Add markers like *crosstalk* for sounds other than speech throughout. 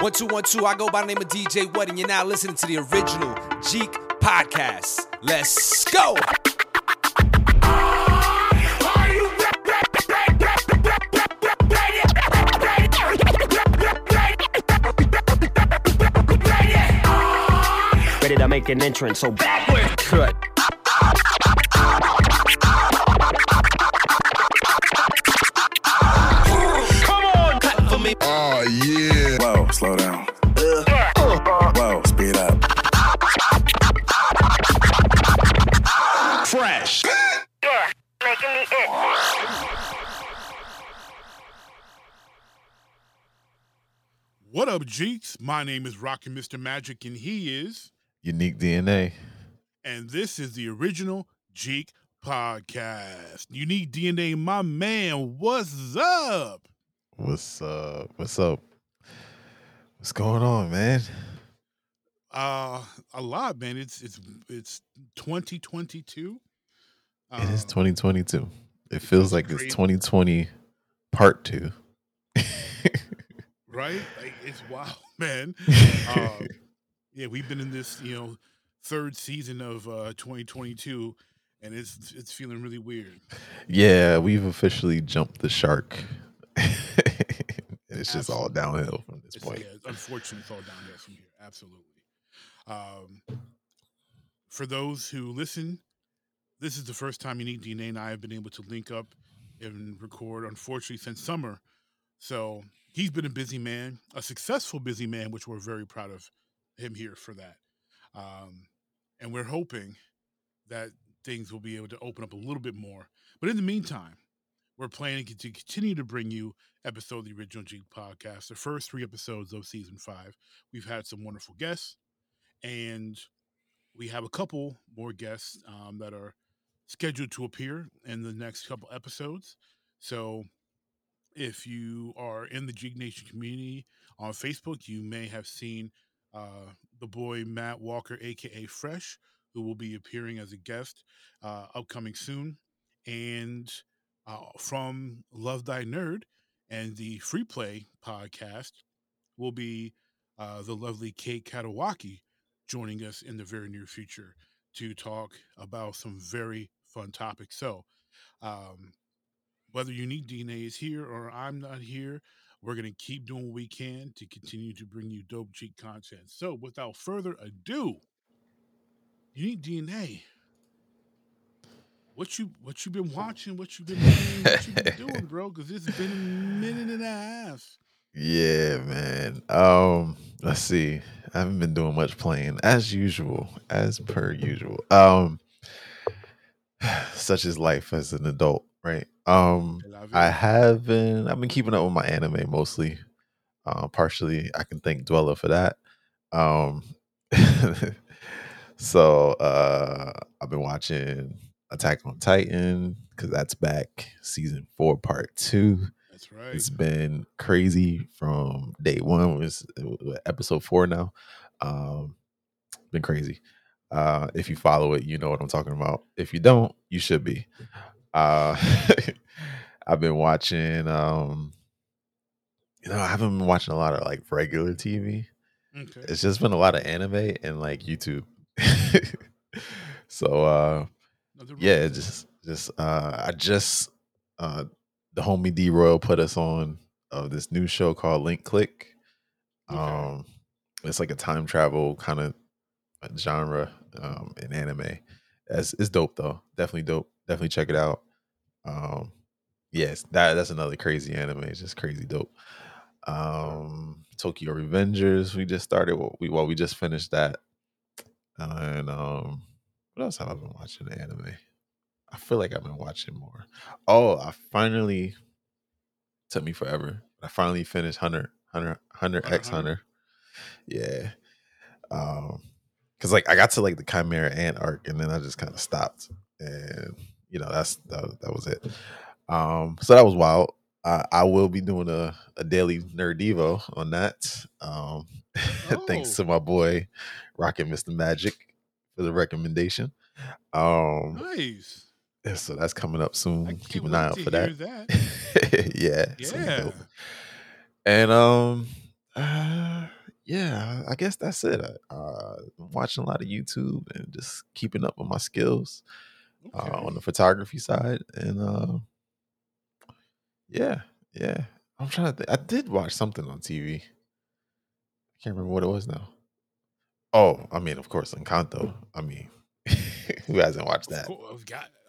One two one two. I go by the name of DJ What, and you're now listening to the original Jeek podcast. Let's go. Ready to make an entrance, so backward Jeeks? My name is Rockin' Mr. Magic, and he is, Unique DNA. and this is the original Jeek podcast. Unique DNA, my man. What's up? What's up? What's up? What's going on, man? Uh, a lot, man. It's it's it's 2022. it is Um, 2022. It feels like crazy. it's 2020 part two. Right? Like it's wild, *laughs* man. Uh, *laughs* yeah, we've been in this, you know, third season of uh 2022, and it's it's feeling really weird. yeah, we've officially jumped the shark. *laughs* it's just all downhill from this It's, point. yeah, unfortunately, it's all downhill from here. Absolutely. Um, for those who listen, this is the first time Unique DNA and I have been able to link up and record, unfortunately, since summer. So he's been a busy man, a successful busy man, which we're very proud of him here for that. Um, and we're hoping that things will be able to open up a little bit more. But in the meantime, we're planning to continue to bring you episode of the original Jeek podcast, the first three episodes of season five. We've had some wonderful guests, and we have a couple more guests um, that are scheduled to appear in the next couple episodes. So if you are in the Jeek Nation community on Facebook, you may have seen uh, the boy Matt Walker, aka Fresh, who will be appearing as a guest uh, upcoming soon. And uh, from Love Thy Nerd and the Free Play podcast will be uh, the lovely Kate Katawaki joining us in the very near future to talk about some very fun topics. So, um, whether Unique DNA is here or I'm not here, we're going to keep doing what we can to continue to bring you dope Jeek content. So, without further ado, Unique DNA. What you what you been *laughs* watching? What you been playing? What you been doing, bro? Because it's been a minute and a half. Yeah, man. Um, let's see. I haven't been doing much playing as usual, as per usual. Um, *sighs* such is life as an adult, right? Um, I love I it. have been. I've been keeping up with my anime mostly. Uh, partially, I can thank Dweller for that. Um, *laughs* so uh, I've been watching Attack on Titan because that's back, season four, part two. That's right. It's been crazy from day one. It was was episode four now. Um, been crazy. Uh, if you follow it, you know what I'm talking about. If you don't, you should be. Uh, *laughs* I've been watching. Um, you know, I haven't been watching a lot of like regular TV. Okay. It's just been a lot of anime and like YouTube. *laughs* so uh, yeah, it. just just uh I just uh the homie D Royal put us on uh, this new show called Link Click. Okay. Um it's like a time travel kind of genre um in anime. It's, it's dope though. Definitely dope. Definitely check it out. Um yes, that that's another crazy anime. It's just crazy dope. Um Tokyo Revengers, we just started well, we well we just finished that. And um what else have I been watching anime? I feel like I've been watching more. Oh, I finally took me forever. I finally finished Hunter, Hunter, Hunter Hunter, X Hunter. Hunter. Yeah. Um, cause like I got to like the Chimera Ant arc and then I just kind of stopped. And you know, that's that, that was it. Um, so that was wild. I, I will be doing a, a daily nerd devo on that. Um, *laughs* thanks Oh. to my boy Rockin' Mr. Magic for the recommendation. Um, Nice. so that's coming up soon. Keep an eye out for that. that. *laughs* yeah, Yeah. And um, uh, yeah, I guess that's it. I, uh, I'm watching a lot of YouTube and just keeping up with my skills Okay. uh, on the photography side, and uh, yeah, yeah. I'm trying to. think. I did watch something on TV. I can't remember what it was now. Oh, I mean, of course, Encanto. I mean, *laughs* who hasn't watched that?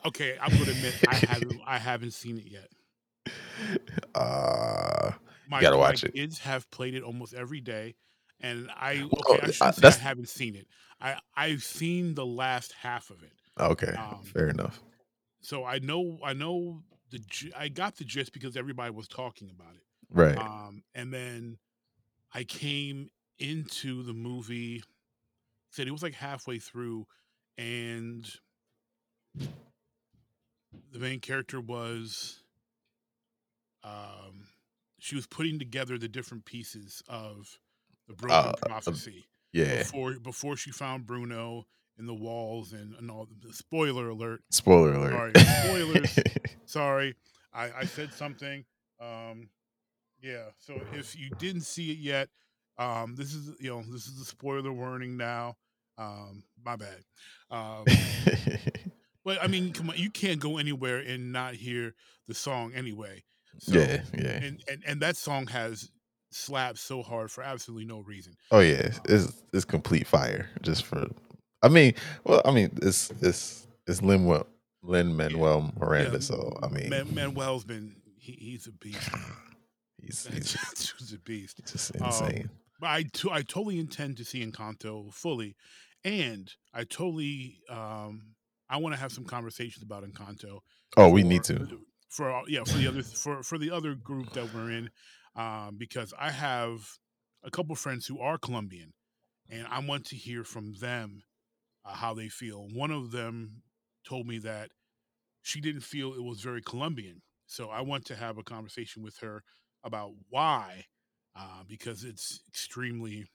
okay, I'm gonna admit I haven't I haven't seen it yet. *laughs* Uh, My, gotta my watch it. kids have played it almost every day, and I Well, okay, I uh, say I haven't seen it. I I've seen the last half of it, okay, Um, fair enough. so I know I know the I got the gist because everybody was talking about it. Right. Um, and then I came into the movie. Said it was like halfway through, and the main character was. Um, she was putting together the different pieces of the broken Uh, uh, prophecy yeah. before before she found Bruno in the walls and, and all the spoiler alert. Spoiler alert. Sorry, spoilers. *laughs* Sorry, I, I said something. Um, yeah. So if you didn't see it yet, um, this is you know this is the spoiler warning now. Um, my bad. Um, *laughs* but I mean, come on, you can't go anywhere and not hear the song anyway. So, yeah, yeah. And, and and that song has slapped so hard for absolutely no reason. Oh yeah, it's it's complete fire. Just for, I mean, well, I mean, it's it's it's Lin Lin Manuel Miranda. Yeah, So I mean, Man, Manuel's been he, he's a beast. *sighs* he's He's *laughs* just a beast. just Um, insane. But I to- I totally intend to see Encanto fully, and I totally um I want to have some conversations about Encanto. oh, we need to. for yeah for the other for for the other group that we're in, um because I have a couple friends who are Colombian, and I want to hear from them uh, how they feel. One of them told me that she didn't feel it was very Colombian, so I want to have a conversation with her about why, uh, because it's extremely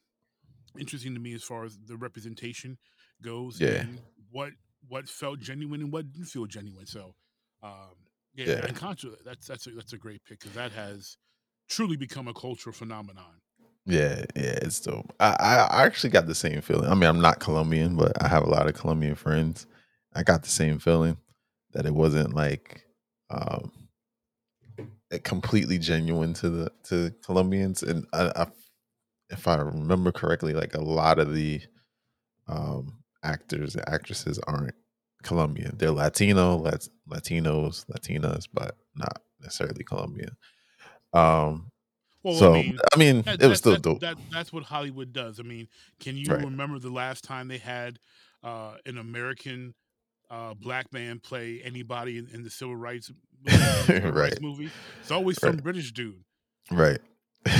interesting to me as far as the representation goes. Yeah. and what what felt genuine and what didn't feel genuine. So, um, yeah, Yeah. Encanto, that's that's a, that's a great pick because that has truly become a cultural phenomenon. Yeah, yeah, it's dope. I, I actually got the same feeling. I mean, I'm not Colombian, but I have a lot of Colombian friends. I got the same feeling that it wasn't like um it completely genuine to the to Colombians, and I, I, if I remember correctly, like a lot of the um actors and actresses aren't Colombian. They're Latino, Lat- Latinos, Latinas, but not necessarily Colombian. Um, Well, so I mean, I mean, that- it was still that- dope. That, that's what Hollywood does. I mean, can you Right. remember the last time they had uh, an American uh, black man play anybody in, in the civil rights, movie, *laughs* civil rights Right. movie? It's always some Right. British dude. Right. You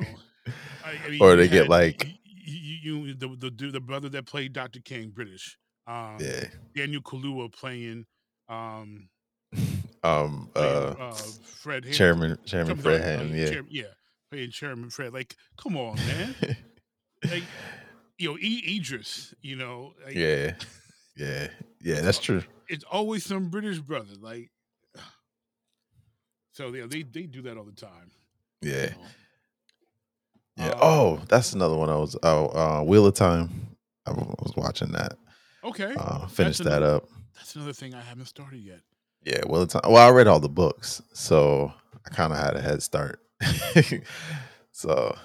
know, *laughs* I, I mean, Or they get, like- you, you, the, the dude- the brother that played Dr. King, British. Um, yeah. Daniel Kaluuya playing um, *laughs* Um. Uh. uh, Fred. Chairman. Chairman Fred uh, Hammond. Yeah. Chair- yeah, playing Chairman Fred. Like, come on, man. like, you know, e- Idris. You know, like, yeah. Yeah. Yeah. That's true. it's always some British brother. Like, so yeah, they they do that all the time. you Yeah. know. Yeah. Um, oh, that's another one. I was. Oh, uh, Wheel of Time. I was watching that. Okay, Uh, finished that another- up. that's another thing I haven't started yet. Yeah. Wheel of Time. Well, I read all the books, so I kind of had a head start. *laughs* so.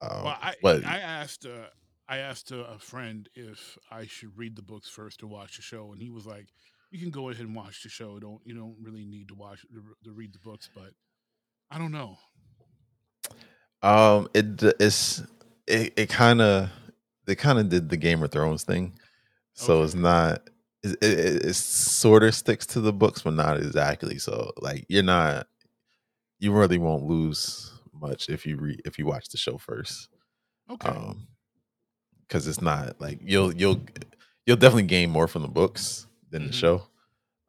Um, Well, I but I asked uh, I asked a, a friend if I should read the books first or watch the show, and he was like, "You can go ahead and watch the show. Don't you don't really need to watch to, to read the books." But I don't know. Um, it it's it, it kind of they kind of did the Game of Thrones thing, so it's not it, it, it sort of sticks to the books, but not exactly. So like you're not you really won't lose much if you read if you watch the show first, Okay, um, because it's not like you'll you'll you'll definitely gain more from the books than the Mhm. show,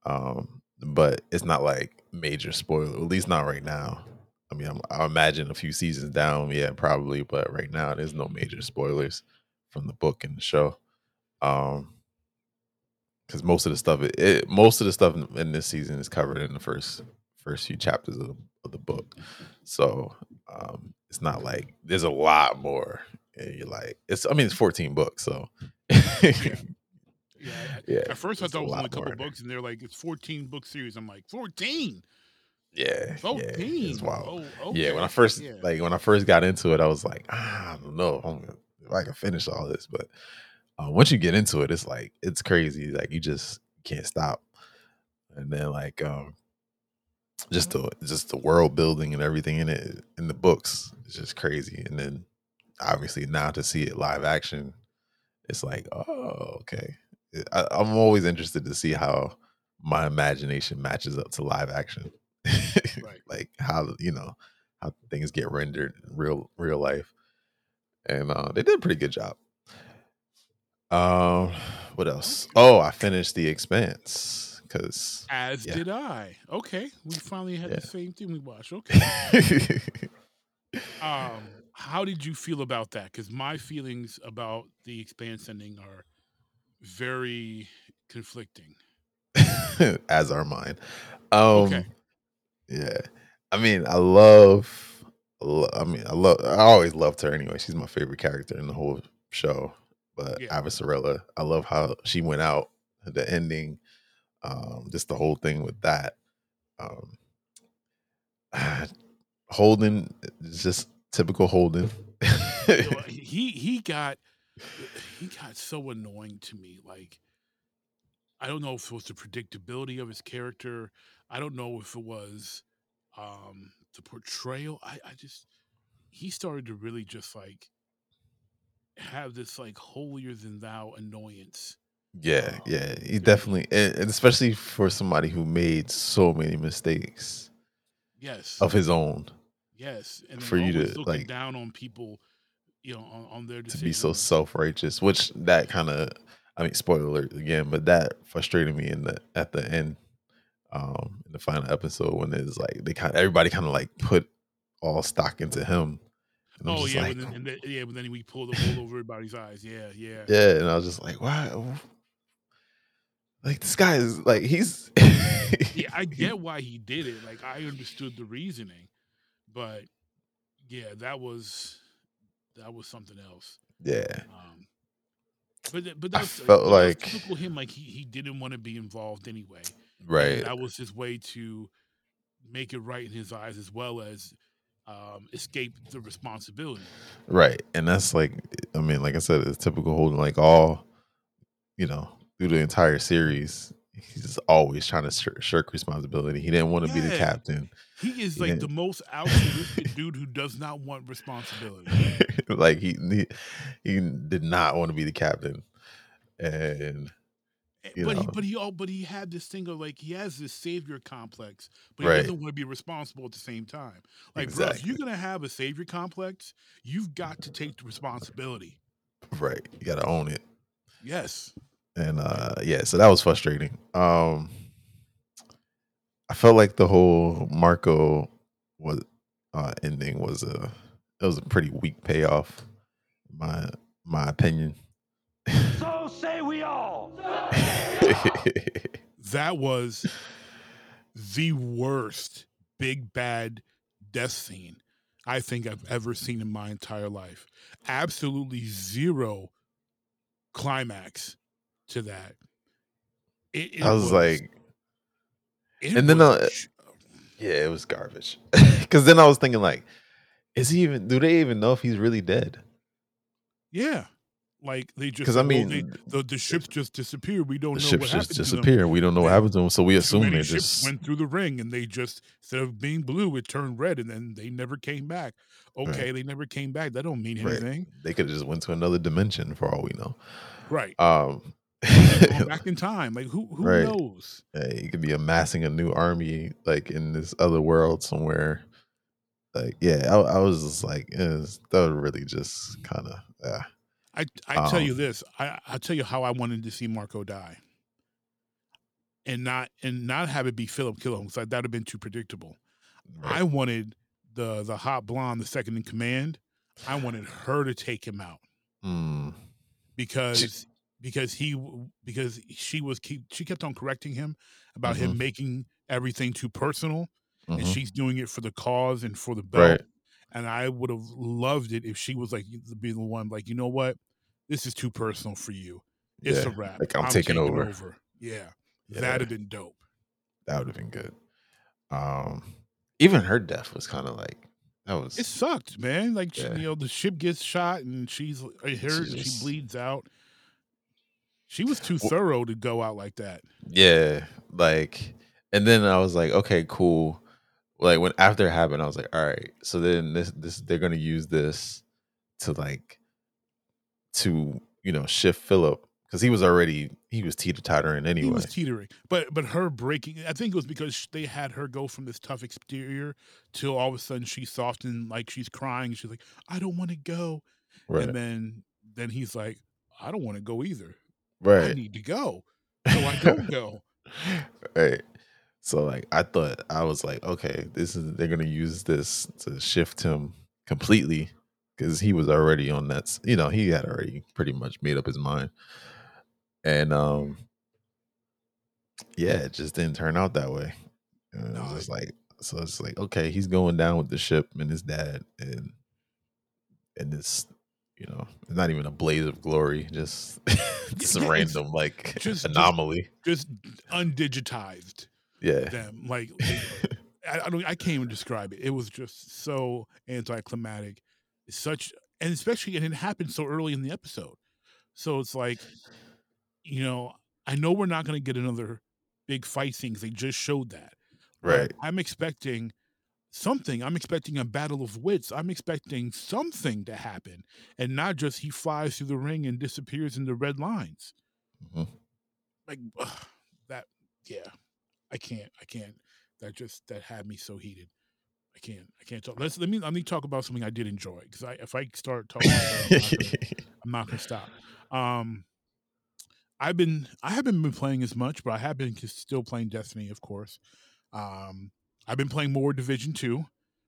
um, but it's not like major spoiler. At least not right now. I mean, I'm, I imagine a few seasons down, yeah, probably, but right now there's no major spoilers from the book and the show. Um, because most of the stuff, it, it most of the stuff in, in this season is covered in the first first few chapters of the, of the book. So um, it's not like there's a lot more and you're like, it's. I mean, it's 14 books, so Yeah. *laughs* yeah. At first, I thought it was lot only a couple more books, and they're like, it's 14 book series. I'm like, 14? Yeah, 14? yeah, it's wild. Oh, Yeah, when I first yeah. like when I first got into it, I was like, ah, I don't know if, I'm gonna, if I can finish all this. But uh, once you get into it, it's like it's crazy. Like you just can't stop. And then like um just the just the world building and everything in it in the books is just crazy. And then obviously now to see it live action, it's like, oh, okay. I, I'm always interested to see how my imagination matches up to live action. Right. *laughs* like how you know how things get rendered in real real life. And uh they did a pretty good job. Um what else? Oh, I finished The Expanse because As yeah. did I. Okay. We finally had Yeah. the same thing we watched. *laughs* Okay. um, how did you feel about that? Because my feelings about the expanse ending are very conflicting. *laughs* as are mine. Um Okay. yeah. I mean, I love I mean, I love I always loved her anyway. She's my favorite character in the whole show. But Yeah. Avasarala, I love how she went out, the ending, um, just the whole thing with that. Um *sighs* Holden just typical Holden. *laughs* He he got he got so annoying to me. Like I don't know if it was the predictability of his character. I don't know if it was um the portrayal. I, I just he started to really just like have this like holier than thou annoyance. Yeah, Um, yeah. He definitely and, and especially for somebody who made so many mistakes Yes. of his own. Yes. And then for you always to, looking like- down on people, you know, on, on their to be so decisions. self-righteous which that kind of i mean spoiler alert again but that frustrated me in the at the end um in the final episode when it's like they kind everybody kind of like put all stock into him and I'm Oh just yeah, like, but then, and *laughs* then, yeah, but then we pull the wool over everybody's eyes. Yeah, yeah. yeah and i was just like wow like this guy is like he's *laughs* yeah, I *laughs* get why he did it. Like I understood the reasoning, but yeah, that was that was something else. yeah Um, but th- but I that's felt but like- typical him. Like he he didn't want to be involved anyway. and right that was his way to make it right in his eyes, as well as um, escape the responsibility. Right. And that's like, I mean, like I said, it's typical Holden like all, you know, through the entire series, he's always trying to shirk, shirk responsibility. He didn't want to be the captain. He is He like the didn't- most *laughs* altruistic dude who does not want responsibility. *laughs* like he, he he did not want to be the captain. And eh, You but he, know. but he, all, but he had this thing of like he has this savior complex, but he Right. doesn't want to be responsible at the same time. Like, bro, if you're gonna have a savior complex, you've got to take the responsibility. right, you got to own it. Yes, And uh yeah, so that was frustrating. Um I felt like the whole Marco was uh ending was a it was a pretty weak payoff, in my my opinion. So say we all. *laughs* that was the worst big bad death scene I think I've ever seen in my entire life. Absolutely zero climax to that. It, it I was like, it and then, was uh, yeah, it was garbage. *laughs* Cause then I was thinking like, is he even do they even know if he's really dead? yeah, like they just because I said, well, they- mean, the the ships just disappeared. We don't The know ships what just happened to them. disappear. We don't know what happened to them. So we assume they just went through the ring and they just instead of being blue, it turned red, and then they never came back. Okay, they never came back. That don't mean Right. anything, they could have just went to another dimension for all we know. right? Um *laughs* back in time, like who who Right. knows? Yeah, you could be amassing a new army like in this other world somewhere. Like, yeah, I, I was just like, was, that was really just kind of, yeah. I I tell you Um, this. I I tell you how I wanted to see Marco die, and not and not have it be Philip kill him because that would have been too predictable. I wanted the the hot blonde, the second in command. I wanted her to take him out Mm, because because he because she was keep she kept on correcting him about him making everything too personal, and mhm, she's doing it for the cause and for the belt. Right. and I would have loved it if she was like be the one, like, you know what, this is too personal for you. It's Yeah, a wrap. like, I'm taking over. Yeah, Yeah. that'd have been dope. That would have been good. Um, even her death was kind of like that was. It sucked, man. Like she- you know, the ship gets shot and she's I she just- bleeds out. She was too thorough to go out like that. Yeah, like, and then I was like, okay, cool. Like when after it happened, I was like, all right. So then this this they're gonna use this to like to you know shift Philip because he was already he was teeter tottering anyway. He was teetering, but but her breaking. I think it was because they had her go from this tough exterior till all of a sudden she's soft and like she's crying. She's like, "I don't want to go," right, and then then he's like, "I don't want to go either. I need to go, so I don't *laughs* go." right. So like I thought I was like, okay, this is they're gonna use this to shift him completely because he was already on that. You know, he had already pretty much made up his mind, and um, yeah, it just didn't turn out that way. And No, was like so. It's like okay, he's going down with the ship and his dad, and and this. You know, it's not even a blaze of glory, just *laughs* just Yeah, random like just- just- anomaly. Just undigitized. yeah, them. Like I, I don't I can't even describe it. It was just so anticlimactic. It's such and especially and it happened so early in the episode. So it's like, you know, I know we're not gonna get another big fight scene 'cause they just showed that. right. I'm expecting something. I'm expecting a battle of wits. I'm expecting something to happen. And not just he flies through the ring and disappears in the red lines. Mhm. Like ugh, that yeah. I can't. I can't. That just that had me so heated. I can't. I can't talk. Let's let me let me talk about something I did enjoy because I if I start talking, about it, I'm not gonna- *laughs* I'm not gonna stop. Um, I've been I haven't been playing as much, but I have been still playing Destiny, of course. Um, I've been playing more Division Two.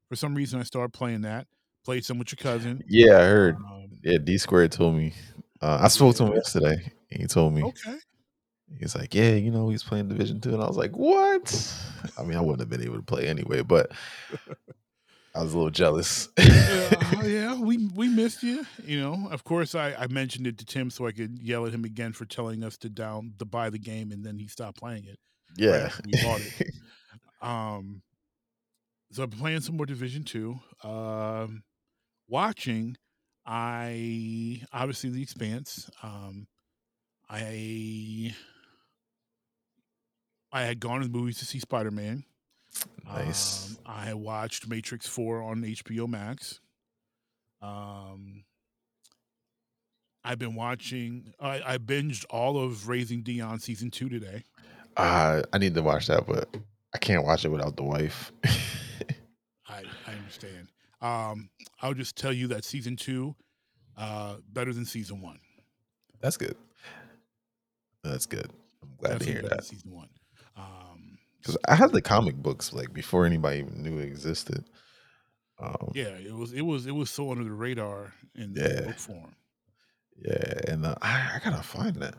For some reason, I started playing that. Played some with your cousin. yeah, I heard. Um, Yeah, D Squared told me. Uh, I spoke to him yesterday. He told me okay. he's like, yeah, you know, he's playing Division Two, and I was like, what? I mean, I wouldn't have been able to play anyway, but *laughs* I was a little jealous. yeah, yeah, we we missed you. You know, of course, I, I mentioned it to Tim so I could yell at him again for telling us to down to buy the game, and then he stopped playing it. yeah, after we bought it. *laughs* Um, so I'm playing some more Division Two. Um, watching, I obviously The Expanse. Um, I I had gone to the movies to see Spider Man. Nice. Um, I watched Matrix Four on HBO Max. Um, I've been watching. I, I binged all of Raising Dion season two today. uh, I need to watch that, but I can't watch it without the wife. *laughs* Understand. Um, I'll just tell you that season two, uh, better than season one. That's good. That's good. I'm glad to hear that Season one. Um, because I had the comic books like before anybody even knew it existed. Um, yeah, it was it was it was so under the radar in the Yeah. book form. Yeah, and uh, I, I gotta find that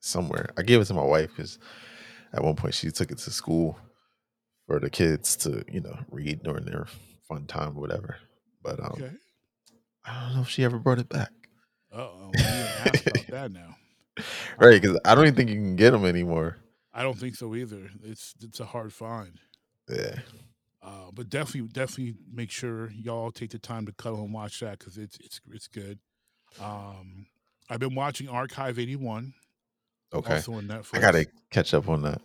somewhere. I gave it to my wife because at one point she took it to school for the kids to, you know, read during their fun time or whatever. But um, Okay. I don't know if she ever brought it back. Uh oh, we didn't ask about *laughs* that now. Right, because I don't even think you can get them anymore. I don't think so either. It's it's a hard find. Yeah, Uh, but definitely, definitely make sure y'all take the time to cuddle and watch that because it's it's it's good. Um, I've been watching Archive eighty one, okay. also on Netflix. I gotta catch up on that.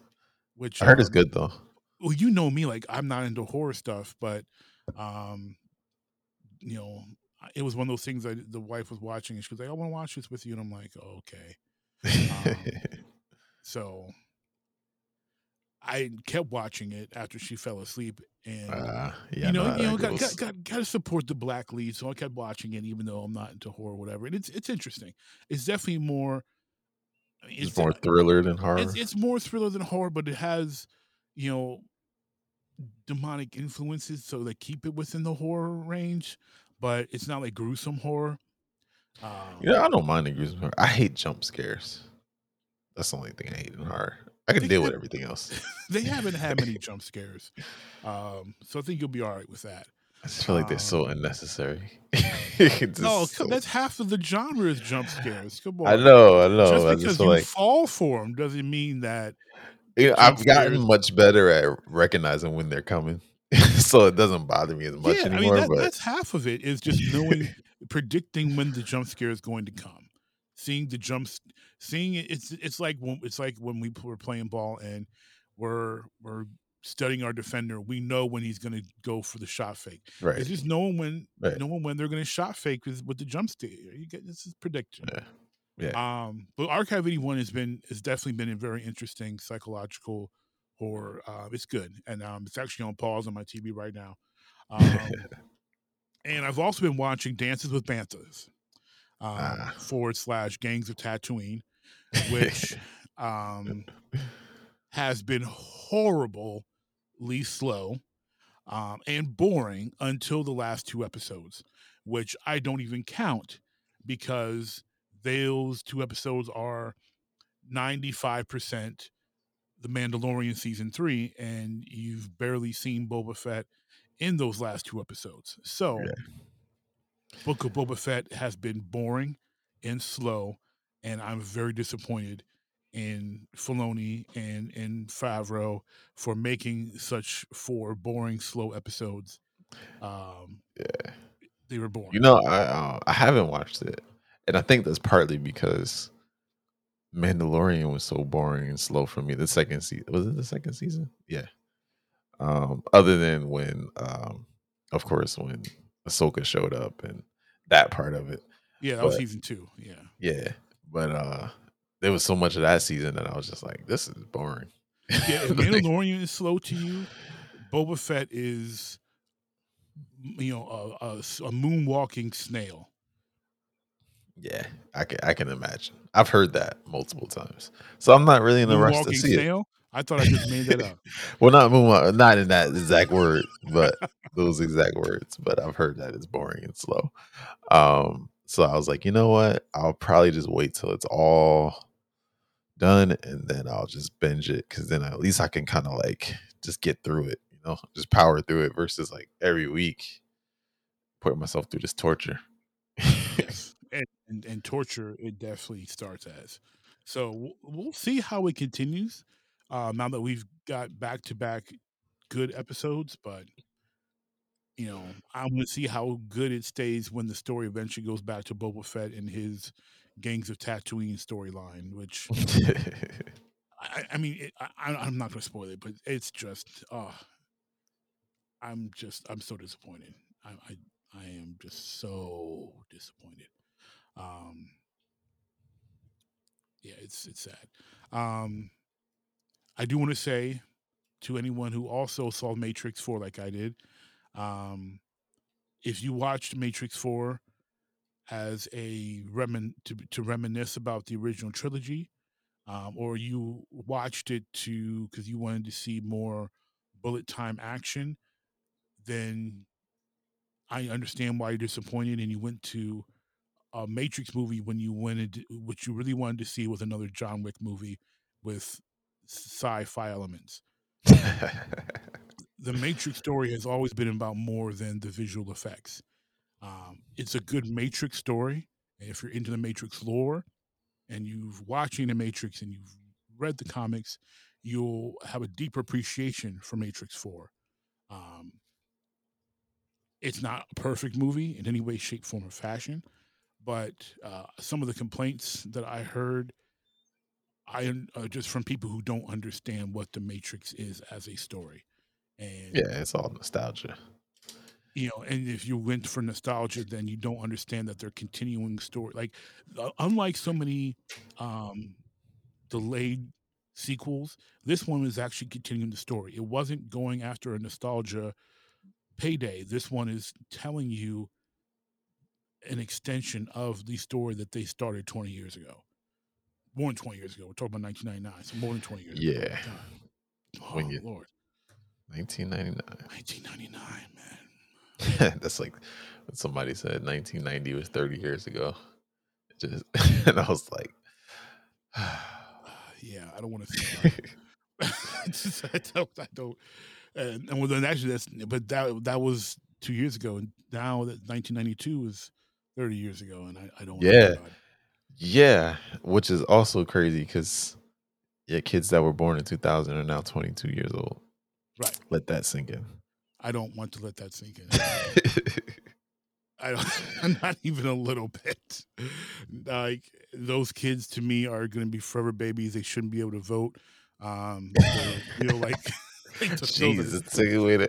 Which I heard um, good though. Well, you know me, like I'm not into horror stuff, but um, you know, it was one of those things that the wife was watching, and she was like, "I want to watch this with you," and I'm like, "Okay." um, *laughs* So I kept watching it after she fell asleep, and uh, yeah, you know, no, you know, got, got, got, got to support the black lead. So I kept watching it, even though I'm not into horror, or whatever. And it's it's interesting. It's definitely more. I mean, it's more thriller than horror. it's it's more thriller than horror, but it has, you know, demonic influences, so they keep it within the horror range. But it's not like gruesome horror. Um, You know, I don't mind the gruesome horror. I hate jump scares. That's the only thing I hate in horror. I can deal with *laughs* everything else. they haven't had many *laughs* jump scares, um, so I think you'll be all right with that. I just feel like they're so Um, unnecessary. *laughs* No, so- that's half of the genre is jump scares. Come on. I know, I know. Just because just you like fall for them doesn't mean that you know, I've gotten much better at recognizing when they're coming, *laughs* so it doesn't bother me as much yeah, anymore. I mean that, but that's half of it is just knowing, *laughs* predicting when the jump scare is going to come, seeing the jumps, seeing it. It's it's like when it's like when we were playing ball and we're we're studying our defender. We know when he's going to go for the shot fake. right, It's just knowing when Right. knowing when they're going to shot fake with, with the jump scare. You get this is prediction. yeah, yeah, Um, but Archive 81 has been has definitely been a very interesting psychological horror. Uh, it's good, and um, it's actually on pause on my TV right now. Um, *laughs* and I've also been watching Dances with Banthas, um, Ah. forward slash Gangs of Tatooine, which *laughs* um, has been horribly slow um, and boring until the last two episodes, which I don't even count because those two episodes are 95% the Mandalorian season three, and you've barely seen Boba Fett in those last two episodes. So, Yeah. Book of Boba Fett has been boring and slow, and I'm very disappointed in Filoni and and Favreau for making such four boring, slow episodes. Um, yeah. they were boring. You know, I uh, I haven't watched it, and I think that's partly because Mandalorian was so boring and slow for me. The second season was it the second season? Yeah. Um, other than when, um, of course, when Ahsoka showed up and that part of it, yeah, that was season two. Yeah. yeah. But uh, there was so much of that season that I was just like, this is boring. Yeah, *laughs* Mandalorian is slow to you, Boba Fett is, you know, a, a a moonwalking snail. Yeah, I can I can imagine. I've heard that multiple times, so I'm not really in the rush to see it. I thought I just made that up. *laughs* Well, not moonwalk, not in that exact word, but those exact words. But I've heard that it's boring and slow. Um, so I was like, you know what? I'll probably just wait till it's all done, and then I'll just binge it because then at least I can kind of like just get through it, you know, just power through it versus like every week putting myself through this torture. *laughs* And, and, and torture, it definitely starts as. So we'll, we'll see how it continues uh, now that we've got back to back good episodes. But, you know, I'm going to see how good it stays when the story eventually goes back to Boba Fett and his Gangs of Tatooine storyline, which *laughs* I, I mean, it, I, I'm not going to spoil it, but it's just, uh, I'm just, I'm so disappointed. I, I, I am just so disappointed. Um, yeah, it's it's sad. Um, I do want to say to anyone who also saw Matrix Four like I did, um, if you watched Matrix Four as a remin to, to reminisce about the original trilogy, um, or you watched it to because you wanted to see more bullet time action, then I understand why you're disappointed and you went to a Matrix movie when you wanted what you really wanted to see was another John Wick movie with sci-fi elements. *laughs* The Matrix story has always been about more than the visual effects. Um, it's a good Matrix story, if you're into the Matrix lore and you've watching the Matrix and you've read the comics, you'll have a deeper appreciation for Matrix Four. Um, it's not a perfect movie in any way, shape, form, or fashion, but uh, some of the complaints that I heard, I uh, just from people who don't understand what the Matrix is as a story, and yeah, it's all nostalgia. you know, and if you went for nostalgia, then you don't understand that they're continuing story. Like, uh, unlike so many um, delayed sequels, this one is actually continuing the story. It wasn't going after a nostalgia payday. This one is telling you an extension of the story that they started 20 years ago. More than 20 years ago. We're talking about 1999, so more than 20 years ago. Yeah. Oh, you- Lord. 1999. 1999, man. *laughs* That's like somebody said 1990 was 30 years ago. Just *laughs* and I was like, *sighs* uh, yeah, I don't want to. *laughs* It's just- I don't, I don't. And, and well, then actually, that's but that that was two years ago, and now that 1992 is 30 years ago, and I, I don't. Yeah. Yeah, which is also crazy because yeah, kids that were born in 2000 are now 22 years old. Right. Let that sink in. I don't want to let that sink in. *laughs* I don't, *laughs* not even a little bit. Like those kids to me are going to be forever babies. They shouldn't be able to vote. Um, feel like, *laughs* *laughs* like children- Jesus, it's a good way to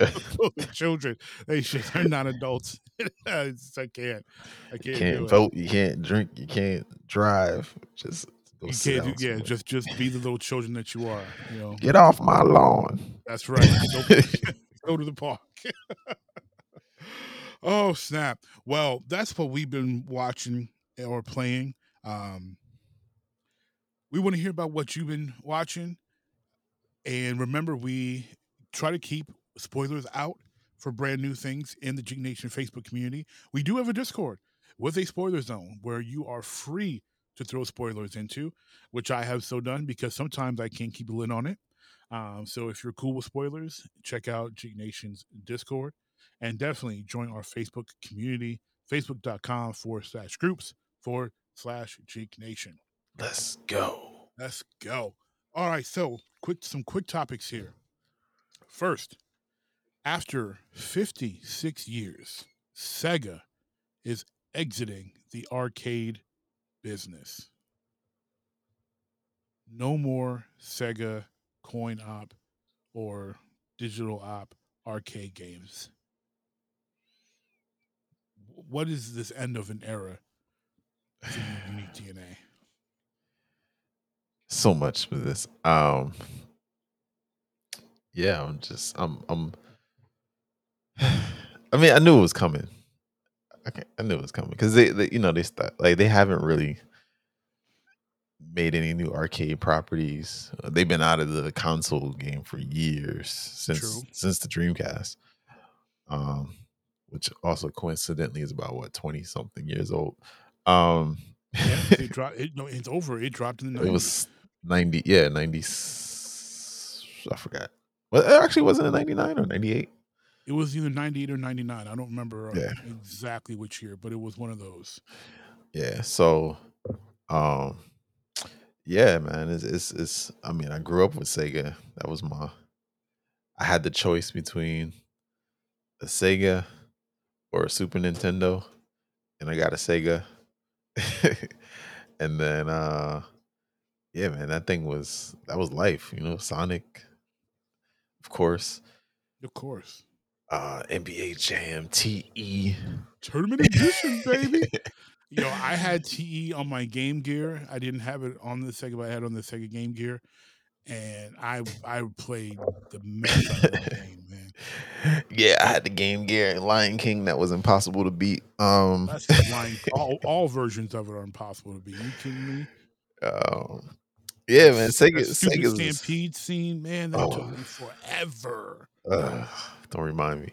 the children. They should. They're not adults. *laughs* I can't. I can't, do can't it. vote, you can't drink, you can't drive. Just You can't. Do, yeah, just just be the little children that you are. You know. get off my lawn. That's right. Go, *laughs* go to the park. oh snap! Well, that's what we've been watching or playing. Um, we want to hear about what you've been watching, and remember, we try to keep spoilers out for brand new things in the Jeek Nation Facebook community. We do have a Discord with a spoiler zone where you are free to throw spoilers into, which I have so done because sometimes I can't keep a lid on it. Um, so if you're cool with spoilers, check out Jeek Nation's Discord and definitely join our Facebook community, facebook.com forward slash groups forward slash Jeek Nation. Let's go. Let's go. All right, so quick some quick topics here. First, after 56 years, Sega is exiting the arcade business. No more Sega coin op or digital op arcade games. What is this end of an era Unique DNA? so much for this. Um yeah, I'm just I'm I'm *sighs* I mean, I knew it was coming. Okay, I knew it was coming because they, they, you know, they start like they haven't really made any new arcade properties. Uh, They've been out of the console game for years since True. since the Dreamcast, um, which also coincidentally is about what twenty something years old. Um, Yeah, it *laughs* dropped. It, no, it's over. It dropped in the. 90s. it was 90 yeah 90 s- i forgot well it actually wasn't in 99 or 98 It was either ninety eight or ninety nine. I don't remember uh, Yeah. exactly which year, but it was one of those. yeah so um yeah man it's, it's it's i mean i grew up with sega that was my i had the choice between a sega or a super nintendo and i got a sega *laughs* and then uh yeah man that thing was that was life you know sonic of course Of course, uh nba jam te tournament edition, baby. Yo, I had TE on my Game Gear. I didn't have it on the Sega, but I had it on the Sega Game Gear, and I I played the mess out of that *laughs* game, man. yeah, I had the Game Gear and Lion King that was impossible to beat. Um, line. *laughs* All, all versions of it are impossible to beat. You kidding me? um, yeah, man, Sega, Sega's Stampede scene, man, that Oh. took me forever. Uh, don't remind me.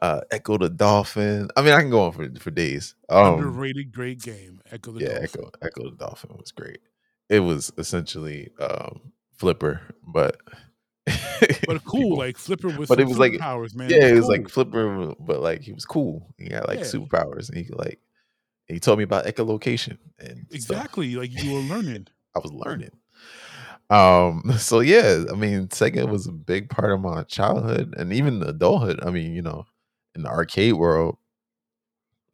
Uh, Ecco the Dolphin. I mean, I can go on for for days. Um, Underrated, great game. Ecco the yeah, Dolphin. Ecco Ecco the Dolphin was great. It was essentially um Flipper, but *laughs* but cool, people- like Flipper with but it was like- powers, man. yeah, it was cool. like Flipper, but like he was cool. He had like Yeah. superpowers, and he like he told me about echolocation and stuff. exactly like you were learning. I was learning. Um, *laughs* so yeah, I mean, Sega was a big part of my childhood and even the adulthood. I mean, you know, in the arcade world,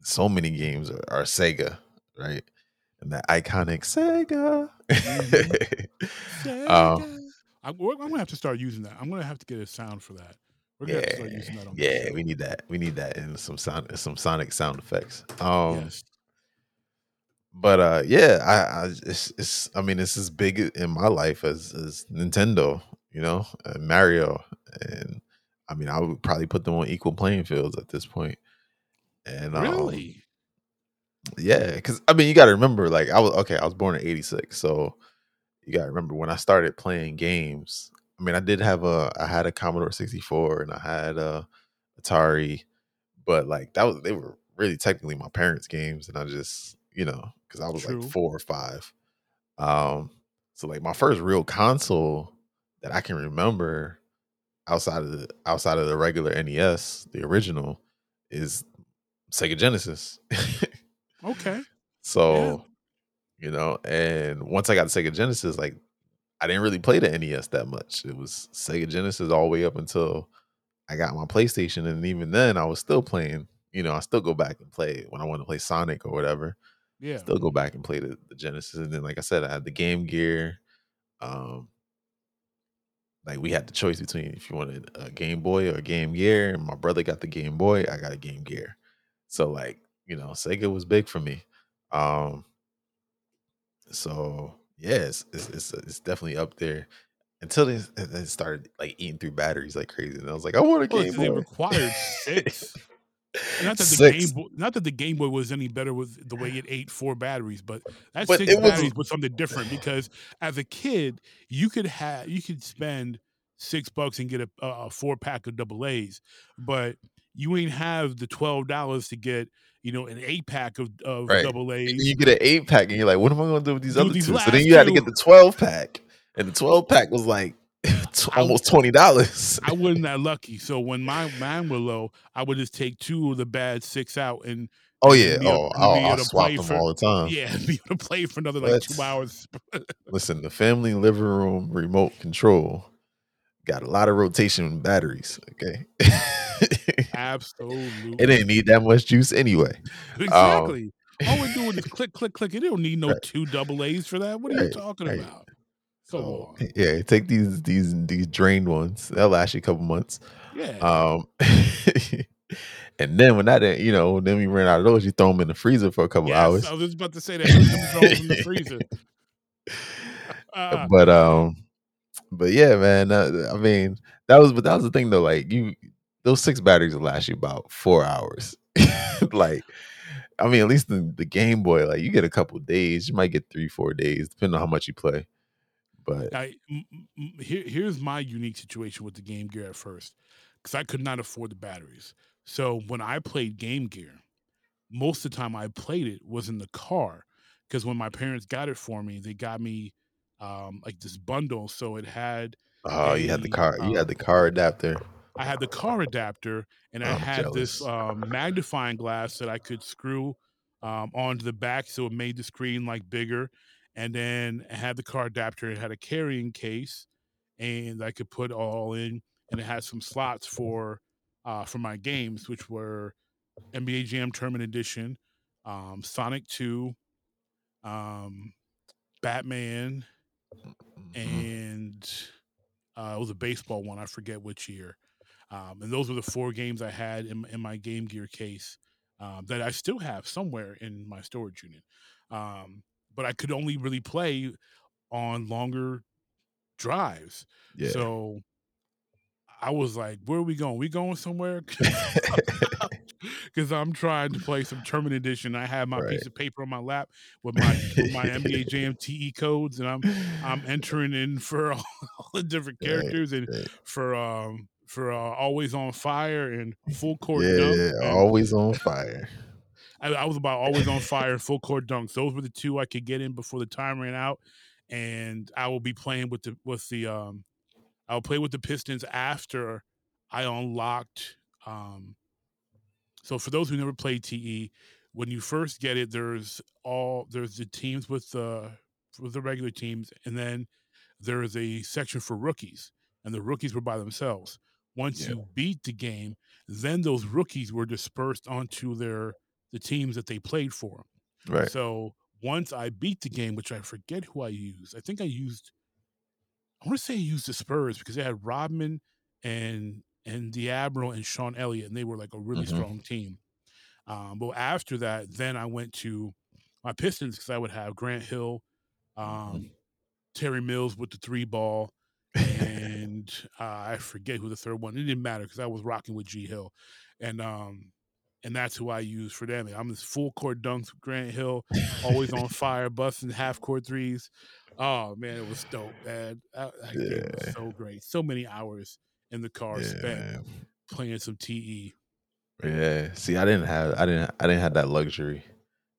so many games are, are Sega, right? And that iconic Sega. *laughs* Um, I'm, we're- I'm gonna have to start using that. I'm gonna have to get a sound for that. We're gonna have to start yeah, using that on yeah, we need that. We need that and some sound, some sonic sound effects. Um, yes. But uh yeah i i it's, it's i mean it's as big in my life as as nintendo you know and mario and i mean i would probably put them on equal playing fields at this point and um, Really? yeah because i mean you got to remember like i was okay i was born in 86 so you got to remember when i started playing games i mean i did have a i had a commodore 64 and i had a atari but like that was they were really technically my parents games and i just you know because i was True. like four or five um so like my first real console that i can remember outside of the outside of the regular nes the original is Sega Genesis. *laughs* Okay. so, you know, and once I got Sega Genesis, like I didn't really play the NES that much. It was Sega Genesis all the way up until I got my PlayStation, and even then, I was still playing. You know, I still go back and play when I want to play Sonic or whatever. Yeah. Still go back and play the, the Genesis, and then, like I said, I had the Game Gear. Um, like we had the choice between if you wanted a Game Boy or a Game Gear, and my brother got the Game Boy, I got a Game Gear. So like, you know, Sega was big for me. Um so yes, it's, it's it's definitely up there. Until they, they started like eating through batteries like crazy, and I was like, I want a Game they required *laughs* six. Not that the Game Boy, not that the Game Boy was any better with the way it ate four batteries, but that But six it was- batteries was something different because as a kid, you could have you could spend six bucks and get a, a four pack of double A's, but you ain't have the twelve dollars to get you know an eight pack of, of Right. double And A's. you get an eight pack, and you're like, what am I going to do with these Do other these two? So then you had to get the twelve pack, and the twelve pack was like *laughs* almost twenty dollars. *laughs* I wasn't that lucky, so when my mine were low, I would just take two of the bad six out and Oh yeah, oh, oh be I able to swap them for- all the time. yeah, *laughs* be able to play for another like two hours. Listen, the family living room remote control got a lot of rotation batteries. Okay, Absolutely. it didn't need that much juice anyway. Um, exactly. All we're doing is click, click, click. It don't need no Right. two double A's for that. What are you talking right. about? Come So, on. *laughs* yeah, take these these these drained ones. They'll last you a couple months. Yeah. Um, *laughs* and then when that, you know, then we ran out of those, you throw them in the freezer for a couple yes, hours. I was just about to say that. Put them in the freezer. *laughs* Uh, but um, but yeah, man. Uh, I mean, that was but that was the thing though. Like you, those six batteries will last you about four hours. like, I mean, at least the, the Game Boy, like you get a couple days. You might get three, four days, depending on how much you play. But I, m- m- here, here's my unique situation with the Game Gear at first, because I could not afford the batteries. So when I played Game Gear, most of the time I played it was in the car, because when my parents got it for me, they got me um, like this bundle. So it had oh, you had the a, car, you um, had the car adapter. I had the car adapter, and I I'm had this um, magnifying glass that I could screw um, onto the back, so it made the screen like bigger. And then I had the car adapter. It had a carrying case, and I could put all in, and it had some slots for uh, for my games, which were NBA Jam Tournament Edition, um, Sonic Two, um, Batman, Mhm. and uh, it was a baseball one. I forget which year. Um, and those were the four games I had in, in my Game Gear case um, that I still have somewhere in my storage unit. Um, but I could only really play on longer drives. Yeah. So I was like, "Where are we going? We going somewhere?" *laughs* Because I'm trying to play some Tournament Edition. I have my Right. piece of paper on my lap with my *laughs* with my NBA Jam TE codes, and I'm I'm entering in for *laughs* all, the different Right, characters and right. for um for uh, always on fire and full court yeah, yeah, always on fire. I, I was about always on fire full court dunks. Those were the two I could get in before the time ran out, and I will be playing with the with the um I'll play with the Pistons after I unlocked um so for those who never played TE, when you first get it, there's all there's the teams with the with the regular teams, and then there is a section for rookies, and the rookies were by themselves. Once Yeah. you beat the game, then those rookies were dispersed onto their the teams that they played for. Right. So once I beat the game, which I forget who I used, I think I used, I want to say I used the Spurs because they had Rodman and and the Admiral and Sean Elliott, and they were like a really Mhm. strong team. Um, but after that, then I went to my Pistons because I would have Grant Hill, um, Terry Mills with the three ball, and uh, I forget who the third one. It didn't matter because I was rocking with G Hill, and um, and that's who I use for them. I'm this full court dunks Grant Hill, always on *laughs* fire, busting half court threes. Oh man, it was dope, man. That, that game Yeah. was so great. So many hours in the car spent playing some. TE. Yeah. See, I didn't have I didn't I didn't have that luxury.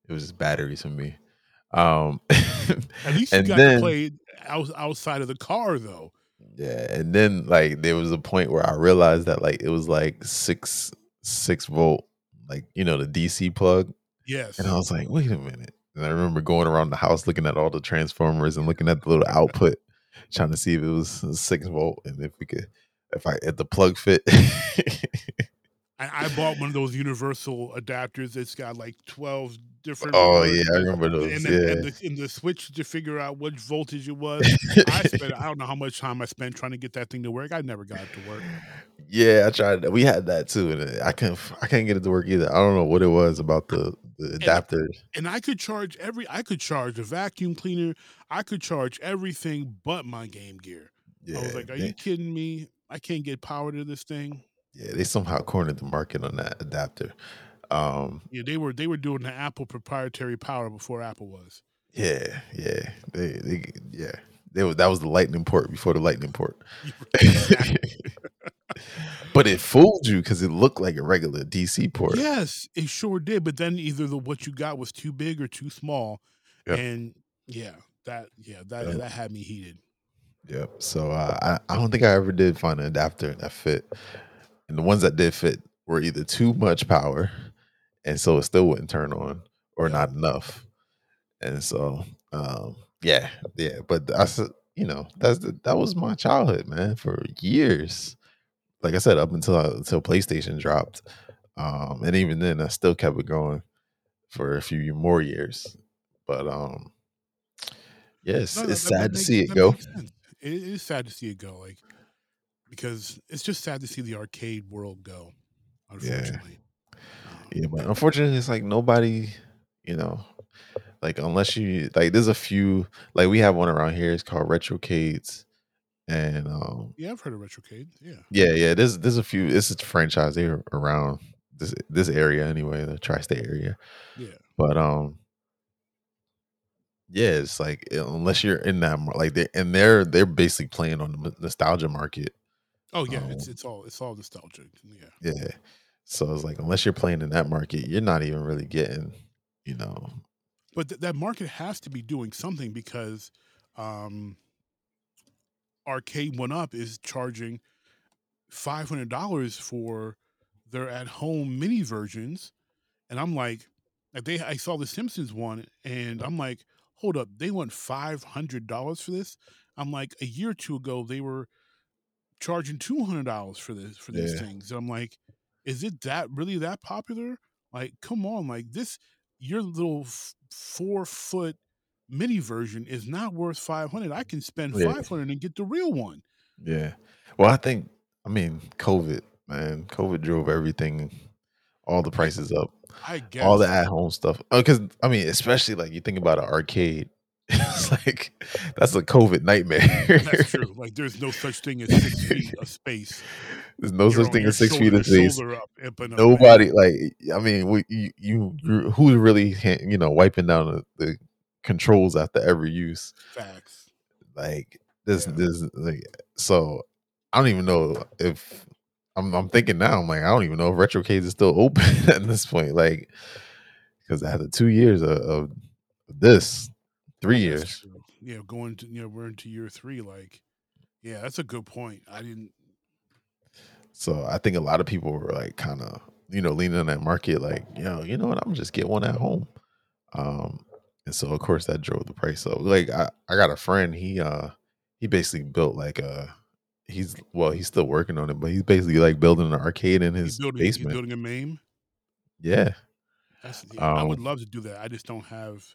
It was batteries for me. Um *laughs* At least you got then to play out, outside of the car, though. yeah, and then like there was a point where I realized that like it was like six six volt like you know the DC plug, Yes. and I was like, wait a minute. And I remember going around the house looking at all the transformers and looking at the little *laughs* output, trying to see if it was six volt and if we could, if I if the plug fit. I, I bought one of those universal adapters. It's got like twelve different. oh yeah, I remember those. And, then, yeah, and, the, and the switch to figure out which voltage it was. I *laughs* spent I don't know how much time I spent trying to get that thing to work. I never got it to work. yeah, I tried. We had that too, and uh, I couldn't. I can't get it to work either. I don't know what it was about the the adapter. And I could charge every. I could charge a vacuum cleaner. I could charge everything but my Game Gear. Yeah, I was like, "Are they, you kidding me? I can't get power to this thing." yeah, they somehow cornered the market on that adapter. Um, Yeah, they were they were doing the Apple proprietary power before Apple was. yeah, yeah, they, they, yeah, they was that was the lightning port before the lightning port. *laughs* *laughs* but it fooled you because it looked like a regular DC port. Yes, it sure did. But then either the what you got was too big or too small, Yep. and yeah, that yeah that Yep. that had me heated. Yep. So uh, I I don't think I ever did find an adapter that fit, and the ones that did fit were either too much power, and so it still wouldn't turn on, or Yeah. not enough, and so um, yeah, yeah. But that's uh, you know that's the, that was my childhood, man, for years. Like I said, up until until PlayStation dropped, um, and even then, I still kept it going for a few more years. But um, yes, No, no, it's sad to see it go. makes. It is sad to see it go, like because it's just sad to see the arcade world go. Unfortunately, Yeah, but unfortunately, it's like nobody, you know, like unless you like, there's a few like we have one around here. It's called Retrocades, and um, yeah, I've heard of Retrocade. Yeah, yeah, yeah, there's there's a few. It's a franchise here around this this area anyway, the tri-state area. yeah. But um, yeah, it's like unless you're in that like they and they're they're basically playing on the nostalgia market. Oh yeah, it's Um, it's all it's all nostalgic. Yeah. Yeah, so it's like unless you're playing in that market, you're not even really getting, you know, but th- that market has to be doing something because um Arcade1Up is charging $500 for their at home mini versions and i'm like like they i saw the simpsons one and i'm like hold up they want $500 for this i'm like a year or two ago they were charging $200 for this for these Yeah. things and i'm like is it that really that popular like come on like this your little f- four foot mini version is not worth 500 i can spend Yeah. 500 and get the real one Yeah. Well, I think I mean COVID, man. COVID drove everything, all the prices up, i guess all the at home stuff. Uh, because I mean, especially like you think about an arcade, *laughs* it's like that's a COVID nightmare. that's true like there's no such thing as six feet of *laughs* space There's no You're such thing as six shoulder feet of space. up, up and man. Nobody like. I mean, we, you, you, who's really you know wiping down the, the controls after every use? facts Like this, Yeah. this, like so. I don't even know if I'm. I'm thinking now. I'm like, I don't even know if Retrocades is still *laughs* open at this point. Like, because after two years of, of this, three years, yeah going to you know we're into year three like yeah that's a good point i didn't so I think a lot of people were like, kind of, you know, leaning on that market. Like, you know, you know what? I'm gonna just get one at home. Um, and so of course that drove the price up. Like, I, I got a friend. He, uh, he basically built like a. He's well, he's still working on it, but he's basically like building an arcade in he's his building, he's basement. building a mame Yeah, That's, yeah, I would Um, love to do that. I just don't have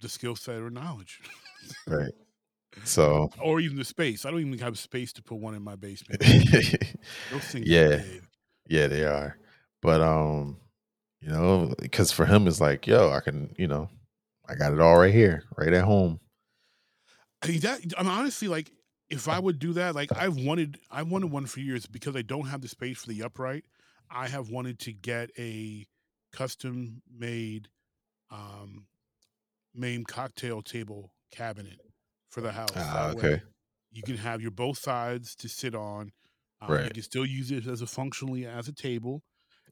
the skill set or knowledge, right. So or even the space. I don't even have space to put one in my basement. *laughs* Those things, Yeah. yeah, they are. But um, you know, because for him it's like, yo, I can, you know, I got it all right here, right at home. I mean, that I'm honestly like, if I would do that, like I've wanted, I wanted one for years because I don't have the space for the upright. I have wanted to get a custom made, um, MAME cocktail table cabinet for the house. Ah, okay. You can have your both sides to sit on. Um, You can still use it as a functionally as a table,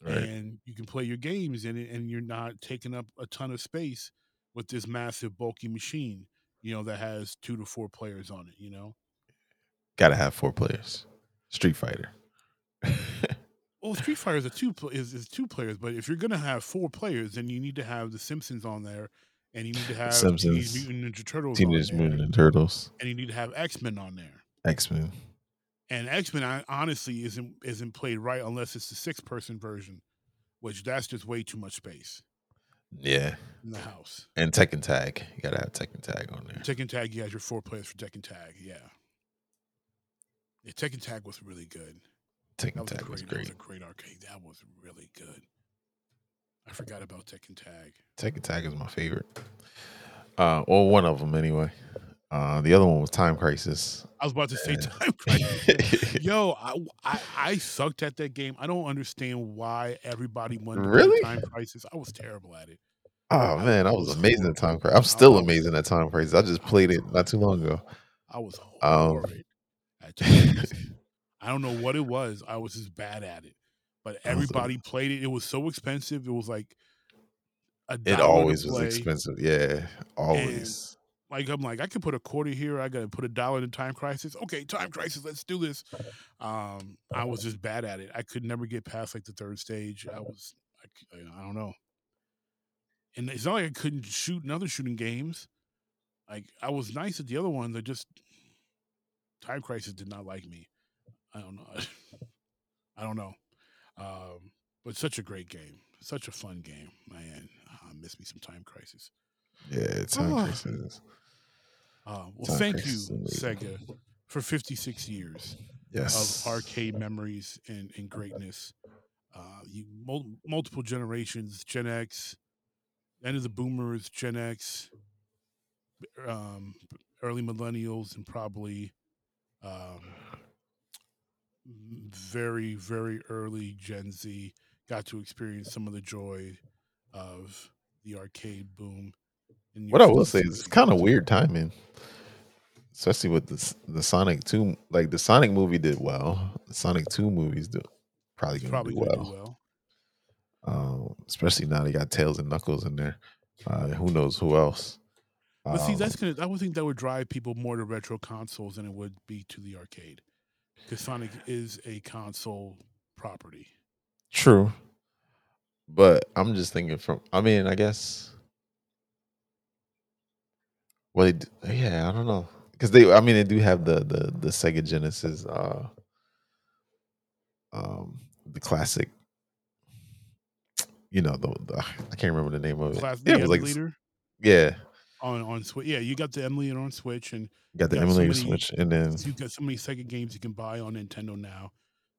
Right. and you can play your games in it, and you're not taking up a ton of space with this massive bulky machine. You know that has two to four players on it. You know. Gotta have four players. Street Fighter. *laughs* Well, Street Fighter is a two is, is two players, but if you're gonna have four players, then you need to have the Simpsons on there, and you need to have Simpsons, Teenage Mutant Ninja Turtles, Teenage Mutant Ninja Turtles, and you need to have X Men on there. X Men. And X Men honestly isn't isn't played right unless it's the six person version, which that's just way too much space Yeah, in the house. and Tekken Tag. You gotta have Tekken Tag on there. Tekken Tag, you got your four players for Tekken Tag, yeah. Yeah, Tekken Tag was really good. Tekken was, Tag great, was that was a great arcade. That was really good. I forgot about Tekken Tag. Tekken Tag is my favorite. Uh, or one of them anyway. Uh, the other one was Time Crisis. I was about to say Yeah. *laughs* Time Crisis. *laughs* Yo, I, I I sucked at that game. I don't understand why everybody wanted to Really? Time Crisis. I was terrible at it. Oh man, I was was amazing at Time. Crisis. I'm still was- amazing at Time Crisis. I just played it not too long ago. I was Um, horrid Time Crisis. *laughs* I don't know what it was. I was just bad at it. But I everybody played it. It was so expensive. It was like a It always was expensive. Yeah, always. like I'm like I could put a quarter here. I got to put a dollar in Time Crisis. Okay, Time Crisis. Let's do this. Um, I was just bad at it. I could never get past like the third stage. I was I don't know. And it's not like I couldn't shoot in other shooting games. Like I was nice at the other ones. I just Time Crisis did not like me. I don't know. *laughs* I don't know. Um, but such a great game. Such a fun game, man. I miss me some Time Crisis. Yeah, Time Oh. Crisis. Uh, well, Time thank Crisis you, Sega, for 56 years Yes. of arcade memories and, and greatness. Uh, you mul- multiple generations, Gen X, end of the boomers, Gen X, um, early millennials, and probably um, very, very early Gen Z got to experience some of the joy of the arcade boom. What I will say is it's kind of weird timing, especially with the the Sonic Two. Like the Sonic movie did well. The Sonic Two movies do probably gonna probably do well. do well. Um, especially now they got Tails and Knuckles in there. Uh, who knows who else? But see, Um, that's gonna. I would think that would drive people more to retro consoles than it would be to the arcade, because Sonic is a console property. True. But I'm just thinking from I mean, I guess well they yeah, I don't know. Cuz they I mean they do have the the the Sega Genesis uh um the classic you know the, the I can't remember the name of it. Class, yeah, it was like leader. yeah, on on Switch. Yeah, you got the Emily on Switch, and you got the Emily so switch and then you got so many Sega games you can buy on Nintendo now.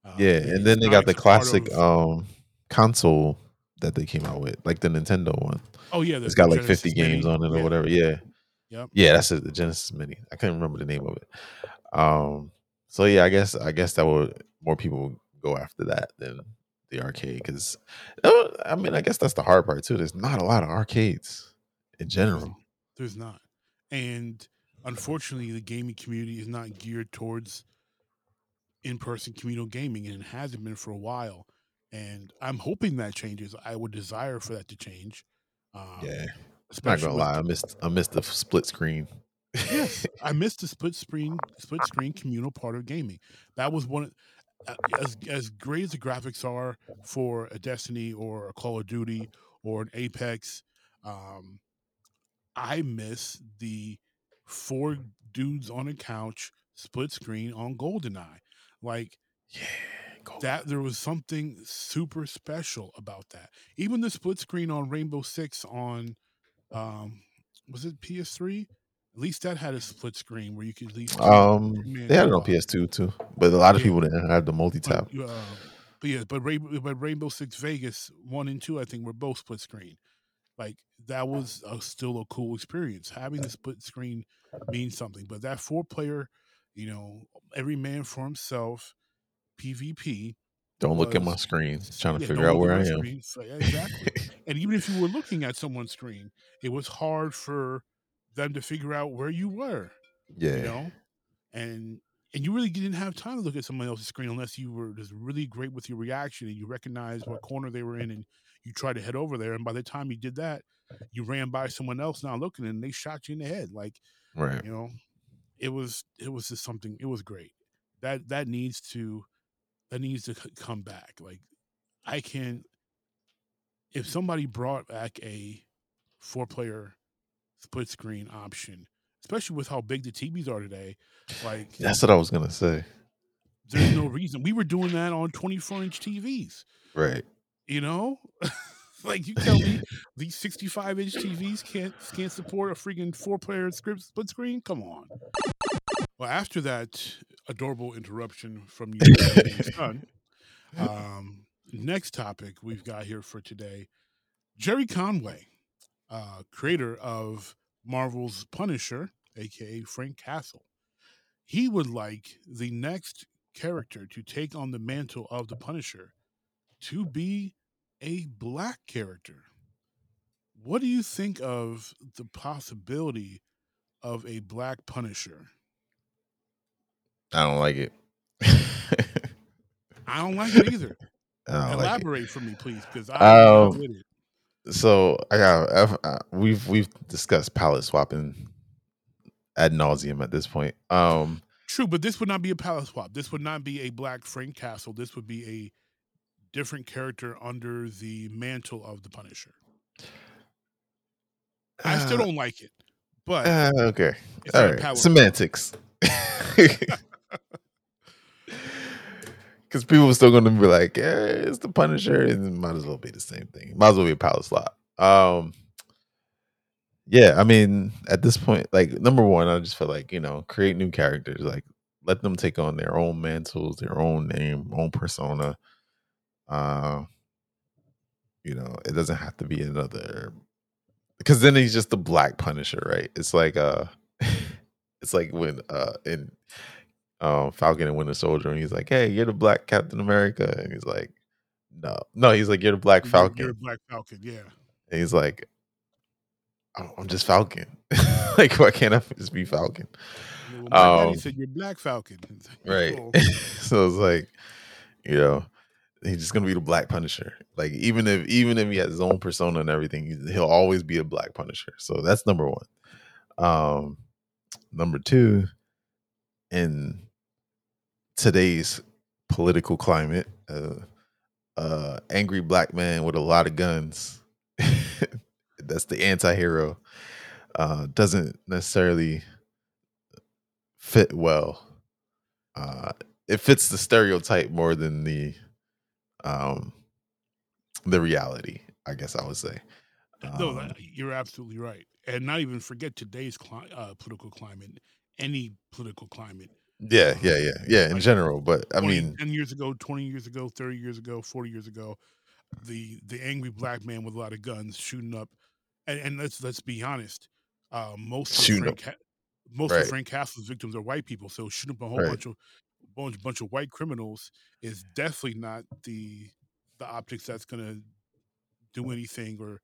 Uh, yeah, and then they got the classic um console that they came out with, like the Nintendo one. oh yeah, It's got like 50 Genesis Mini. games on it or Yeah, whatever. Yeah. Yep. Yeah, that's it, the Genesis Mini. I couldn't remember the name of it. Um, so yeah, I guess I guess that would more people go after that than the arcade because I mean I guess that's the hard part too. There's not a lot of arcades in general. There's not. And unfortunately, the gaming community is not geared towards in person communal gaming, and it hasn't been for a while. And I'm hoping that changes. I would desire for that to change. Um, Yeah, not gonna lie, I missed I missed the split screen. yes, *laughs* I missed the split screen, split screen communal part of gaming. That was one. uh, As as great as the graphics are for a Destiny or a Call of Duty or an Apex, um, I miss the four dudes on a couch split screen on GoldenEye. Like yeah, that, there was something super special about that. Even the split screen on Rainbow Six on, um, was it PS3? At least that had a split screen where you could at least Um, they had it on. PS2 too, but a lot of Yeah. people didn't have the multi but, tap. uh, but yeah, but Rainbow, but Rainbow Six Vegas one and two, I think, were both split screen. Like that was a, still a cool experience. Having the split screen means something. But that four player, you know, every man for himself, PvP. Don't look at my screen. Trying to yeah, figure out where I am. screen. So, yeah, exactly. and even if you were looking at someone's screen, it was hard for them to figure out where you were yeah, you know and and you really didn't have time to look at someone else's screen unless you were just really great with your reaction and you recognized what corner they were in and you tried to head over there and by the time you did that you ran by someone else not looking and they shot you in the head like right. you know it was it was just something it was great that that needs to that needs to come back like I can if somebody brought back a four player split screen option, especially with how big the TVs are today, like That's what I was gonna say. there's no *laughs* reason we were doing that on 24 inch TVs. Right. You know, *laughs* like you tell me *laughs* these 65 inch TVs can't can't support a freaking four player script split screen? Come on. Well, after that adorable interruption from you, your *laughs* son, um, next topic we've got here for today: Gerry Conway, uh, creator of Marvel's Punisher, aka Frank Castle. He would like the next character to take on the mantle of the Punisher to be a black character. What do you think of the possibility of a black Punisher? I don't like it. I don't like it either. *laughs* I don't like it. Elaborate for me, please, because I'm not Um, with it. So I got I've- uh, we've we've discussed palette swapping ad nauseum at this point. Um, True, but this would not be a palette swap. This would not be a black Frank Castle. This would be a different character under the mantle of the Punisher. I still uh, don't like it, but uh, okay, all right, swap. semantics. *laughs* Because people are still going to be like, yeah, it's the Punisher, and it might as well be the same thing. Might as well be a power slot. Um, yeah, I mean, at this point, like number one, I just feel like you know, create new characters, like let them take on their own mantles, their own name, own persona. Uh, you know, it doesn't have to be another because then he's just the black Punisher, right? It's like uh, *laughs* it's like when uh in um Falcon and Winter Soldier, and he's like, "Hey, you're the black Captain America," and he's like, "No, no," he's like, "You're the black Falcon," You're a black Falcon, yeah. and he's like, oh, "I'm just Falcon. *laughs* like, why can't I just be Falcon?" Well, Um, said you're Black Falcon. Like, *laughs* right oh, so it's like you know he's just gonna be the black punisher. Like even if even if he has his own persona and everything he'll always be a black punisher. So that's number one. Um number two in today's political climate uh uh angry black man with a lot of guns *laughs* that's the anti-hero uh doesn't necessarily fit well. Uh it fits the stereotype more than the um the reality i guess i would say no, Um, you're absolutely right. And not even forget today's cli- uh, political climate, any political climate. yeah yeah yeah yeah in Like, general but i 20 mean 10 years ago, 20 years ago, 30 years ago, 40 years ago, the the angry black man with a lot of guns shooting up. And, and let's let's be honest, uh, most of Frank, most Right. of Frank Castle's victims are white people. So shooting up a whole Right. bunch of bunch bunch of white criminals is definitely not the the optics that's going to do anything or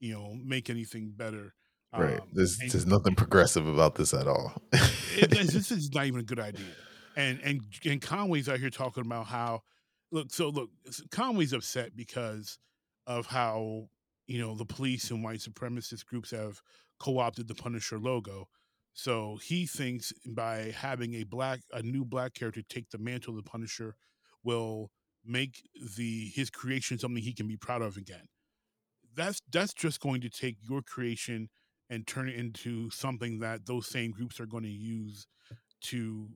you know make anything better. right Um, there's and- there's nothing progressive about this at all it, this *laughs* this is not even a good idea. And and and Conway's out here talking about how look. So look, Conway's upset because of how you know the police and white supremacist groups have co-opted the Punisher logo. So he thinks by having a black a new black character take the mantle of the Punisher will make the his creation something he can be proud of again. That's that's just going to take your creation and turn it into something that those same groups are going to use to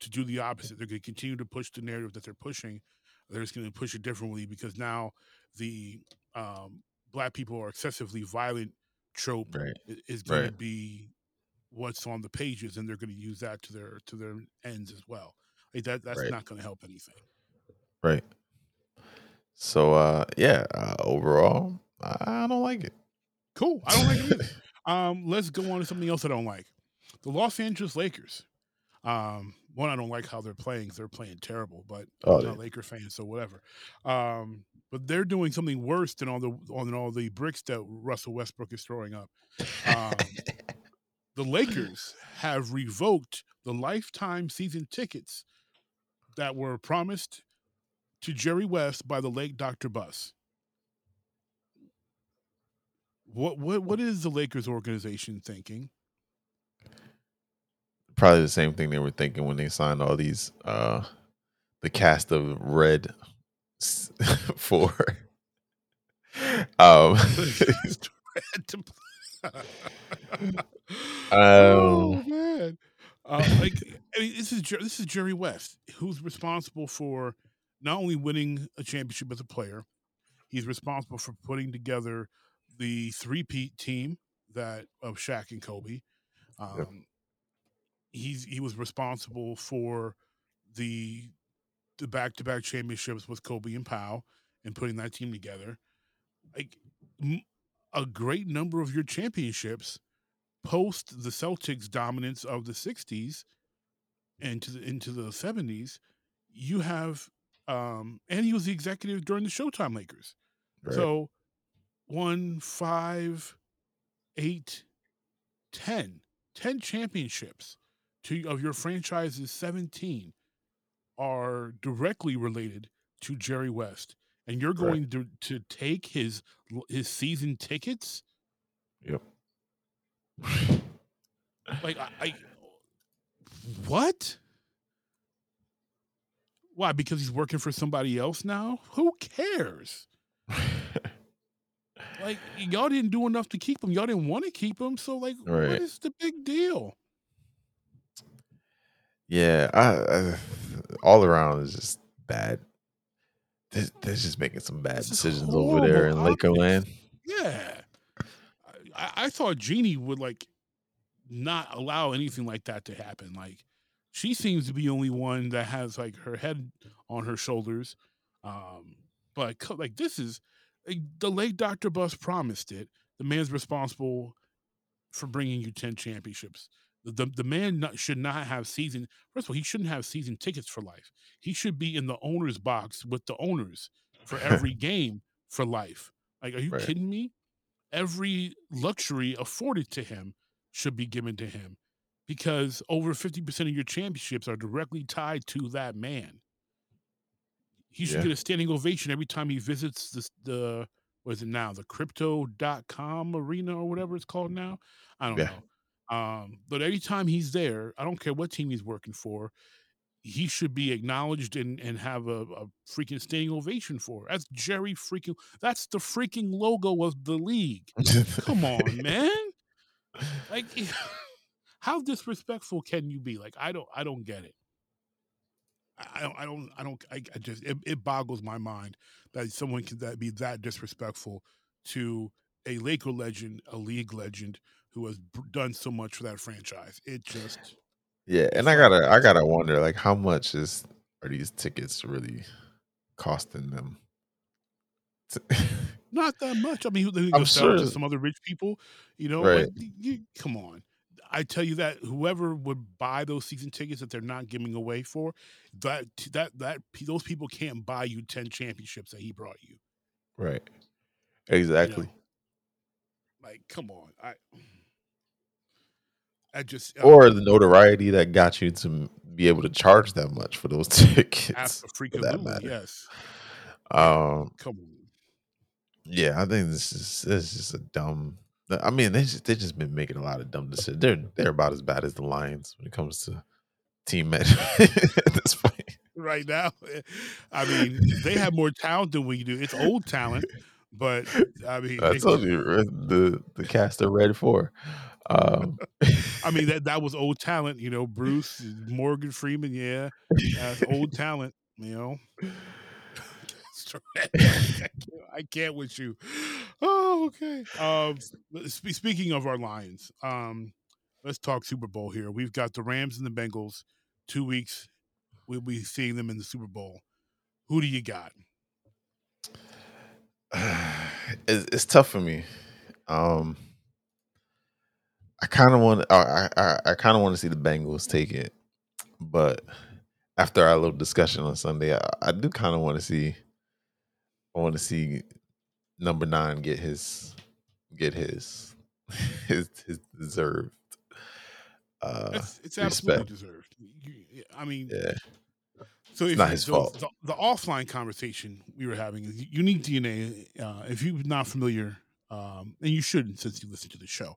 to do the opposite. They're going to continue to push the narrative that they're pushing. They're just going to push it differently because now the um, black people are excessively violent trope right is going to be what's on the pages, and they're going to use that to their to their ends as well. Like that that's Right. not going to help anything. right so uh yeah uh, overall i don't like it Cool. I don't like it either. *laughs* Um, let's go on to something else I don't like. The Los Angeles Lakers. Um, one, I don't like how they're playing They're playing terrible, but Oh, I'm not a yeah. Laker fan, so whatever. Um, but they're doing something worse than all the on all the bricks that Russell Westbrook is throwing up. Um, *laughs* the Lakers have revoked the lifetime season tickets that were promised to Jerry West by the late Dr. Buss. What what what is the Lakers organization thinking? probably the same thing they were thinking when they signed all these uh the cast of red *laughs* for *laughs* um *laughs* oh um man. Uh, like I mean, this is this is Jerry West, who's responsible for not only winning a championship as a player, he's responsible for putting together the three-peat team that of Shaq and Kobe. Um, He's he was responsible for the the back-to-back championships with Kobe and Pau and putting that team together. Like m- a great number of your championships post the Celtics dominance of the 60s and to the, into the 70s, you have um and he was the executive during the Showtime Lakers. right. So one, five, eight, ten. Ten championships to of your franchise's 17 are directly related to Jerry West. And you're going to, to take his his season tickets? yep. Like I, I what? Why? Because he's working for somebody else now? Who cares? Like y'all didn't do enough to keep him. Y'all didn't want to keep him. So like, Right. what is the big deal? Yeah, I, I all around is just bad. They're, they're just making some bad decisions over there in Lakerland. Yeah, I- I, thought Jeanie would like not allow anything like that to happen. Like she seems to be the only one that has like her head on her shoulders. Um, but like this is like, the late Dr. Buss promised it. The man's responsible for bringing you ten championships. The, the, the man not, should not have season. First of all, he shouldn't have season tickets for life. He should be in the owner's box with the owners for every *laughs* game for life. Like, are you Right. kidding me? Every luxury afforded to him should be given to him because over 50% of your championships are directly tied to that man. He should Yeah. get a standing ovation every time he visits this, the, what is it now? The crypto.com arena or whatever it's called now. I don't Yeah. know. Um, but every time he's there, I don't care what team he's working for, he should be acknowledged and, and have a, a freaking standing ovation for. That's Jerry freaking. That's the freaking logo of the league. Come on, *laughs* man. Like, *laughs* how disrespectful can you be? Like, I don't, I don't get it. I I don't, I don't, I don't. I, I just, it, it boggles my mind that someone can that be that disrespectful to a Laker legend, a league legend who has done so much for that franchise. It just, Yeah, and I gotta I gotta wonder like how much is are these tickets really costing them? *laughs* Not that much. I mean, they go sell it to some other rich people, you know. Right. Y- you, come on, I tell you that whoever would buy those season tickets that they're not giving away for, that that that those people can't buy you ten championships that he brought you. right. you know? Exactly. Like, come on, I. I just Or the notoriety that got you to be able to charge that much for those *laughs* tickets. for that matter. yes. Um Come on. yeah, I think this is this is just a dumb I mean, they just they just been making a lot of dumb decisions. They're they're about as bad as the Lions when it comes to team management *laughs* at this point. Right now, I mean, they have more talent than we do. It's old talent, but I mean, I told you the the cast are ready for. Um, *laughs* I mean that that was old talent, you know. Bruce, Morgan Freeman, yeah, that's old talent, you know. *laughs* I can't- with you. Oh, okay. Um, spe- speaking of our Lions, um, let's talk Super Bowl here. We've got the Rams and the Bengals. Two weeks, we'll be seeing them in the Super Bowl. Who do you got? *sighs* it's, it's tough for me. Um, I kind of want. I I, I kind of want to see the Bengals take it, but after our little discussion on Sunday, I, I do kind of want to see. I want to see number nine get his get his *laughs* his his deserved. Uh, It's, it's absolutely deserved. You- I mean, yeah, So if not his so fault. The, the offline conversation we were having is unique DNA. Uh, if you're not familiar, um, and you shouldn't since you listen to the show,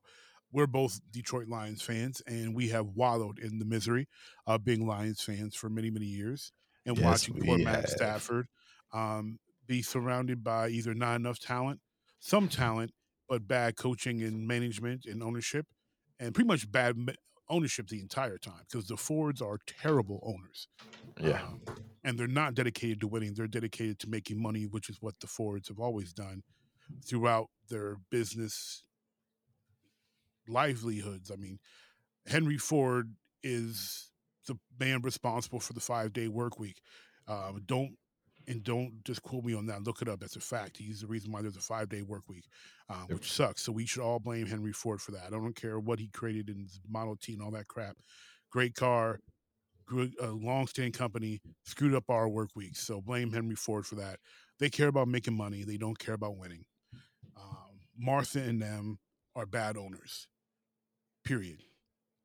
we're both Detroit Lions fans, and we have wallowed in the misery of being Lions fans for many, many years and Yes, watching poor we Matt. Stafford um, be surrounded by either not enough talent, some talent, but bad coaching and management and ownership, and pretty much bad ownership the entire time because the Fords are terrible owners. Yeah. Um, and they're not dedicated to winning. They're dedicated to making money, which is what the Fords have always done throughout their business livelihoods. I mean, Henry Ford is the man responsible for the five day work week. Um, don't and don't just quote me on that. Look it up. That's a fact. He's the reason why there's a five day work week, um, which sucks. So we should all blame Henry Ford for that. I don't care what he created in his Model T and all that crap. Great car, good, a long standing company, screwed up our work weeks. So blame Henry Ford for that. They care about making money. They don't care about winning. Um, Martha and them are bad owners. Period.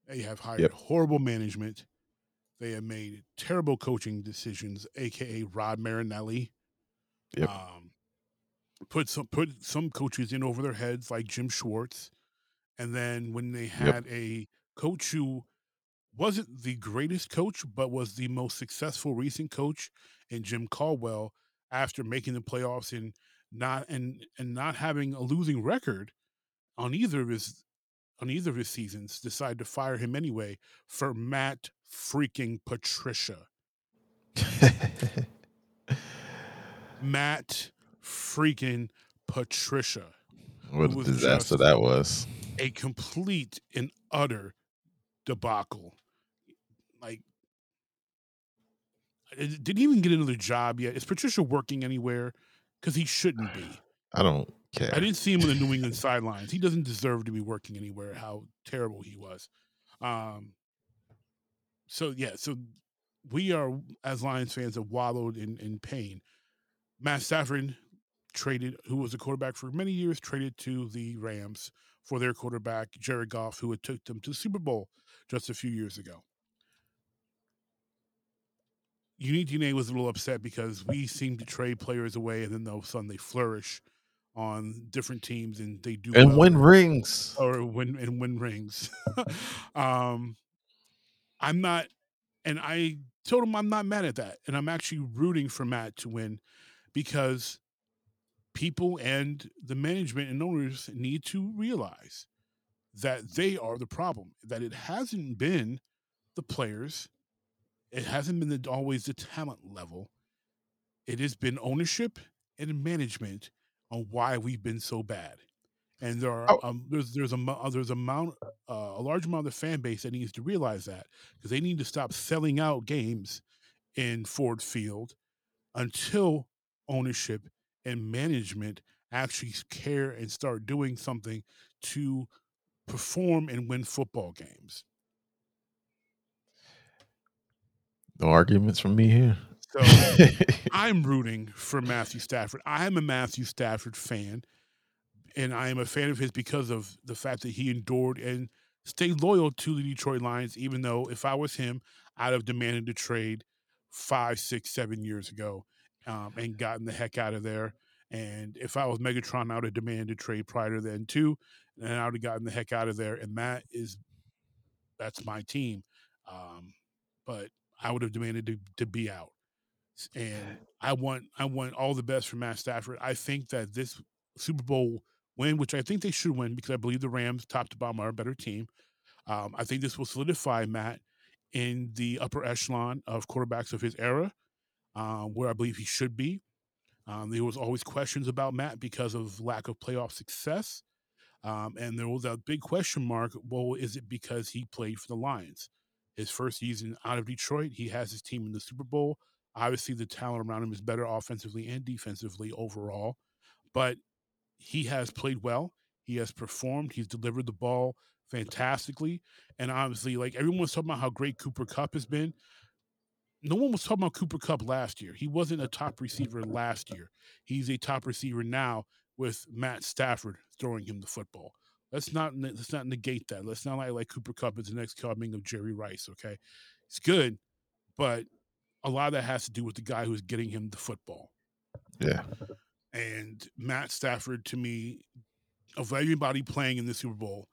They have hired Yep. horrible management. They have made terrible coaching decisions, aka Rod Marinelli. Yep. Um, put some put some coaches in over their heads, like Jim Schwartz, and then when they had a coach who wasn't the greatest coach, but was the most successful recent coach in Jim Caldwell, after making the playoffs and not and and not having a losing record on either of his on either of his seasons, decided to fire him anyway for Matt freaking Patricia. Matt freaking Patricia. what a disaster that was. A complete and utter debacle. Like, did he even get another job yet? Is Patricia working anywhere? Because he shouldn't be. *sighs* I don't care. I didn't see him on the New England sidelines. He doesn't deserve to be working anywhere. How terrible he was. Um. So yeah, so we are as Lions fans have wallowed in in pain. Matt Stafford traded, who was a quarterback for many years, traded to the Rams for their quarterback Jared Goff, who had took them to the Super Bowl just a few years ago. Unique DNA was a little upset because we seem to trade players away, and then all of a sudden they flourish on different teams and they do and well win rings. or win and win rings. *laughs* um, I'm not, and I told him I'm not mad at that, and I'm actually rooting for Matt to win because people and the management and owners need to realize that they are the problem. That it hasn't been the players, it hasn't been the, always the talent level. It has been ownership and management on why we've been so bad. And there are Oh. um, there's there's a uh, there's a amount uh, a large amount of the fan base that needs to realize that because they need to stop selling out games in Ford Field until ownership and management actually care and start doing something to perform and win football games. No arguments from me here. So I'm rooting for Matthew Stafford. I am a Matthew Stafford fan, and I am a fan of his because of the fact that he endured and stayed loyal to the Detroit Lions, even though if I was him, I'd have demanded the trade five, six, seven years ago um, and gotten the heck out of there. And if I was Megatron, I would have demanded a trade prior to then too, and I would have gotten the heck out of there. And that is, that's my team. Um, but I would have demanded to, to be out and I want I want all the best for Matt Stafford. I think that this Super Bowl win, which I think they should win because I believe the Rams, top to bottom, are a better team. Um, I think this will solidify Matt in the upper echelon of quarterbacks of his era, uh, where I believe he should be. Um, there was always questions about Matt because of lack of playoff success, um, and there was a big question mark. Well, is it because he played for the Lions? His first season out of Detroit, he has his team in the Super Bowl obviously the talent around him is better offensively and defensively overall but he has played well he has performed he's delivered the ball fantastically and obviously like everyone was talking about how great Cooper Kupp has been. No one was talking about Cooper Kupp last year. He wasn't a top receiver last year. He's a top receiver now with matt stafford throwing him the football. Let's not let's not negate that. Let's not like like Cooper Kupp is the next coming of jerry rice okay? It's good but a lot of that has to do with the guy who's getting him the football. Yeah. And Matt Stafford, to me, of everybody playing in the Super Bowl,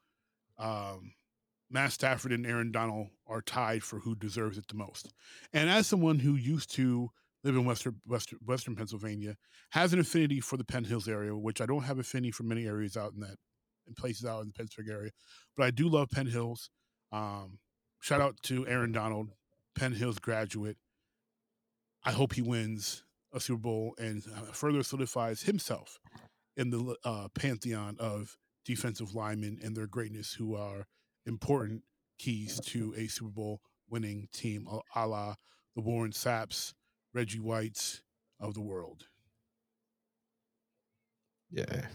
um, Matt Stafford and Aaron Donald are tied for who deserves it the most. And as someone who used to live in Western, Western, Western Pennsylvania, has an affinity for the Penn Hills area, which I don't have affinity for many areas out in that, in places out in the Pittsburgh area. But I do love Penn Hills. Um, shout out to Aaron Donald, Penn Hills graduate. I hope he wins a Super Bowl and uh, further solidifies himself in the uh, pantheon of defensive linemen and their greatness, who are important keys to a Super Bowl winning team, a- a la the Warren Sapps, Reggie Whites of the world. Yeah.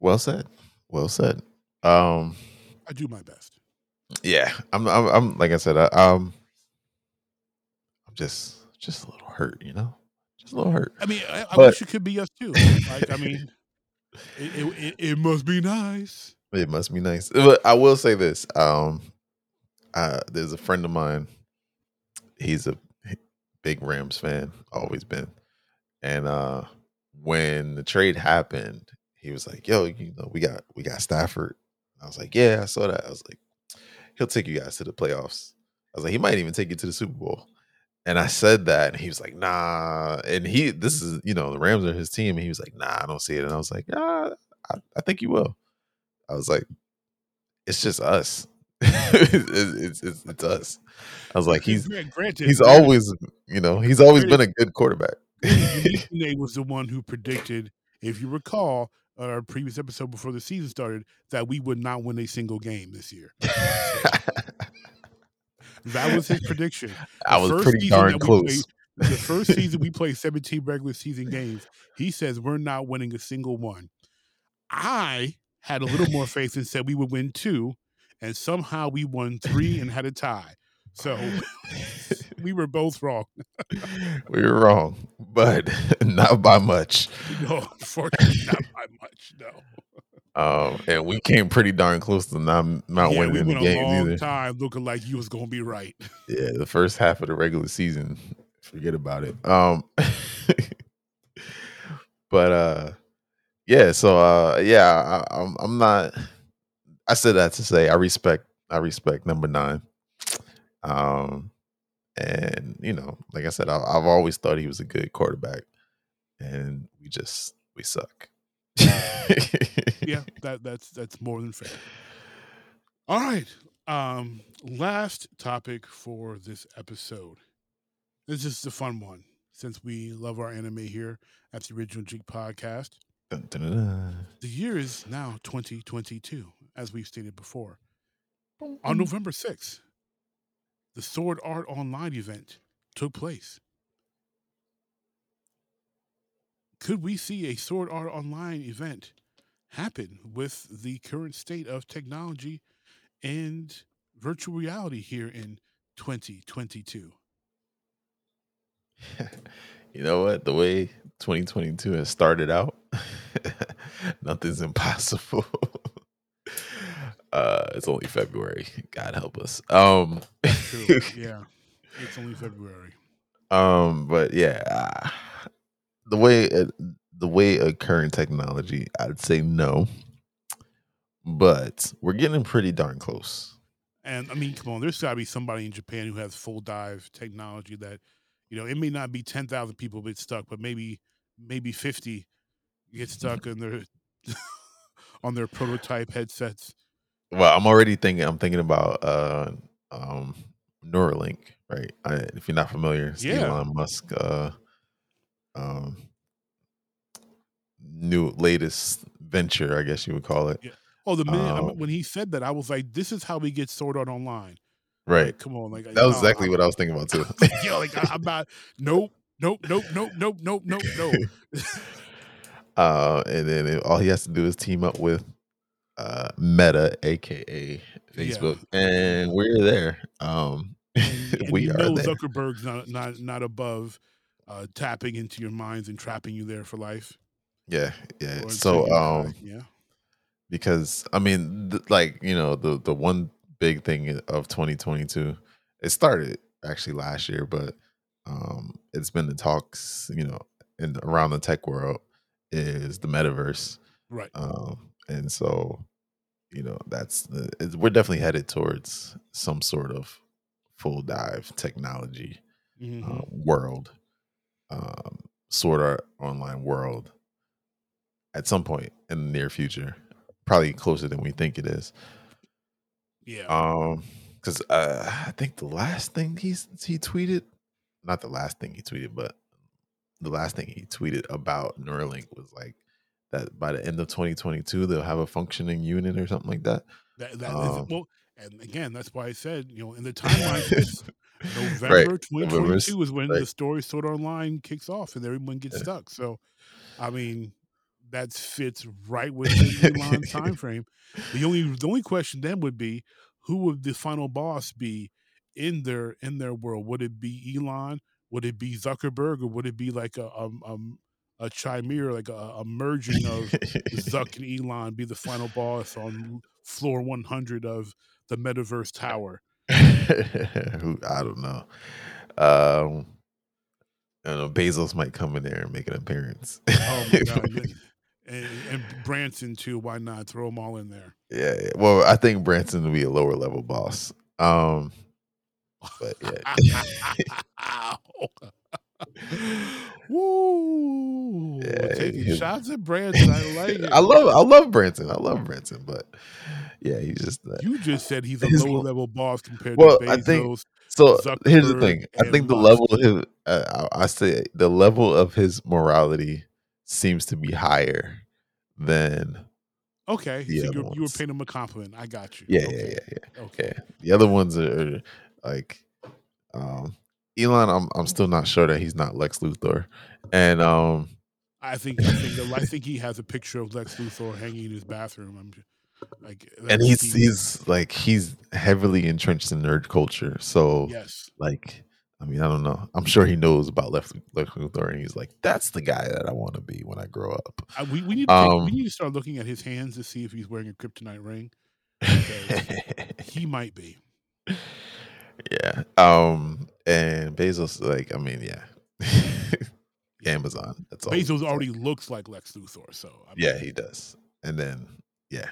Well said. Well said. Um I do my best. yeah, I'm I'm, I'm like I said, I, um just just a little hurt, you know? Just a little hurt. I mean, I, I But- wish it could be us too. Like, I mean, *laughs* it, it, it, must be nice. It must be nice. But I will say this. Um uh there's a friend of mine. He's a big Rams fan, always been. And uh when the trade happened, he was like, Yo, you know, we got we got Stafford. I was like, Yeah, I saw that. I was like, he'll take you guys to the playoffs. I was like, he might even take you to the Super Bowl. And I said that, and he was like, nah. And he, this is, you know, the Rams are his team. And he was like, nah, I don't see it. And I was like, ah, I, I think you will. I was like, it's just us. *laughs* it's, it's, it's, us. I was like, he's Grant- granted, he's granted, always, you know, he's always been a good quarterback. *laughs* Nate was the one who predicted, if you recall, on our previous episode before the season started, that we would not win a single game this year. *laughs* That was his prediction. *laughs* I The was pretty darn close. played- the first season we *laughs* played 17 regular season games, he says we're not winning a single one. I had a little more *laughs* faith and said we would win two, and somehow we won three and had a tie. So we were both wrong. we were wrong, but not by much. No, unfortunately, not by much. No. Um, and we came pretty darn close to not not yeah, winning we the game either. time looking like you was gonna be right. Yeah, the first half of the regular season, forget about it. Um, *laughs* but uh, yeah. So uh, yeah, I, I'm I'm not. I said that to say I respect I respect number nine. Um, and you know, like I said, I, I've always thought he was a good quarterback, and we just we suck. *laughs* yeah, that that's that's more than fair. All right. Um last topic for this episode. This is a fun one since we love our anime here at the Original Jeek Podcast. Dun, dun, dun, dun. The year is now 2022, as we've stated before. On November 6th, the Sword Art Online event took place. Could we see a Sword Art Online event happen with the current state of technology and virtual reality here in 2022? *laughs* you know what? The way 2022 has started out, *laughs* nothing's impossible. *laughs* uh, it's only February. God help us. Um, yeah. It's only February. um, but yeah, the way it, the way of current technology, I'd say no. But we're getting pretty darn close. And I mean, come on, there's got to be somebody in Japan who has full dive technology that, you know, it may not be 10,000 people get stuck, but maybe maybe 50 get stuck in their *laughs* on their prototype headsets. Well, I'm already thinking. I'm thinking about uh, um, Neuralink, right? I, if you're not familiar, Yeah. Elon Musk, uh, um, new latest venture, I guess you would call it. Yeah. Oh, the minute Um, when he said that, I was like, "This is how we get Sword Art Online." Right. Like, come on, like That was no, exactly I- what I was thinking about too. *laughs* yeah, like I, I'm not. Nope, nope, nope, nope, nope, nope, nope, nope. *laughs* uh, and then it, all he has to do is team up with uh, Meta, aka Facebook, and we're there. Um, And, *laughs* and we you are know there. Zuckerberg's not not not above uh, tapping into your minds and trapping you there for life. yeah, yeah. So, um, yeah, because I mean, th- like you know, the the one big thing of 2022, it started actually last year, but um, it's been the talks, you know, in around the tech world is the metaverse, right. um, and so you know that's the, we're definitely headed towards some sort of full dive technology. Mhm. uh, world, um, Sword Art Online world, at some point in the near future, probably closer than we think it is. yeah. Um, because uh, I think the last thing he's he tweeted, not the last thing he tweeted, but the last thing he tweeted about Neuralink was like that by the end of 2022 they'll have a functioning unit or something like that. That, that is Um, well, and again, that's why I said, you know, in the *laughs* timeline, Right. November November s- 2022 is when right. the story sort Art Online kicks off and everyone gets Yeah. stuck. So, I mean, that fits right within Elon's *laughs* time frame. The only the only question then would be, who would the final boss be in their in their world? Would it be Elon? Would it be Zuckerberg, or would it be like a um, um a chimera, like a, a merging of Zuck *laughs* and Elon be the final boss on floor 100 of the Metaverse Tower. *laughs* Who I don't know. Um, I don't know. Bezos might come in there and make an appearance. Oh my god! yeah. *laughs* And, and Branson too. Why not throw them all in there? yeah, yeah. Well, I think Branson will be a lower level boss. Um, but yeah, *laughs* *laughs* Woo! Yeah, Taking his- shots at Branson. I *laughs* like it. I love, I love Branson. I love Branson, but yeah, he's just. Uh, You just said he's a mo- level boss compared Well, to I think- So here's the thing. I think the level of his, uh, I I say the level of his morality seems to be higher than Okay, so you're, you were paying him a compliment. I got you. yeah, okay. yeah, yeah, yeah. Okay. Yeah, the other ones are, are like um Elon. I'm I'm still not sure that he's not Lex Luthor, and um I think I think that- I think he has a picture of Lex Luthor hanging in his bathroom. I'm like, and he's he- he's like he's heavily entrenched in nerd culture. So yes, like, I mean, I don't know. I'm sure he knows about Lex, Lex Luthor, and he's like, that's the guy that I want to be when I grow up. I, we we need to Um, we need to start looking at his hands to see if he's wearing a kryptonite ring. *laughs* He might be. Yeah. Um. And Bezos, like, I mean, yeah. *laughs* Amazon. That's all. All. already looks like Lex Luthor, so I mean, Yeah, he does. And then, yeah.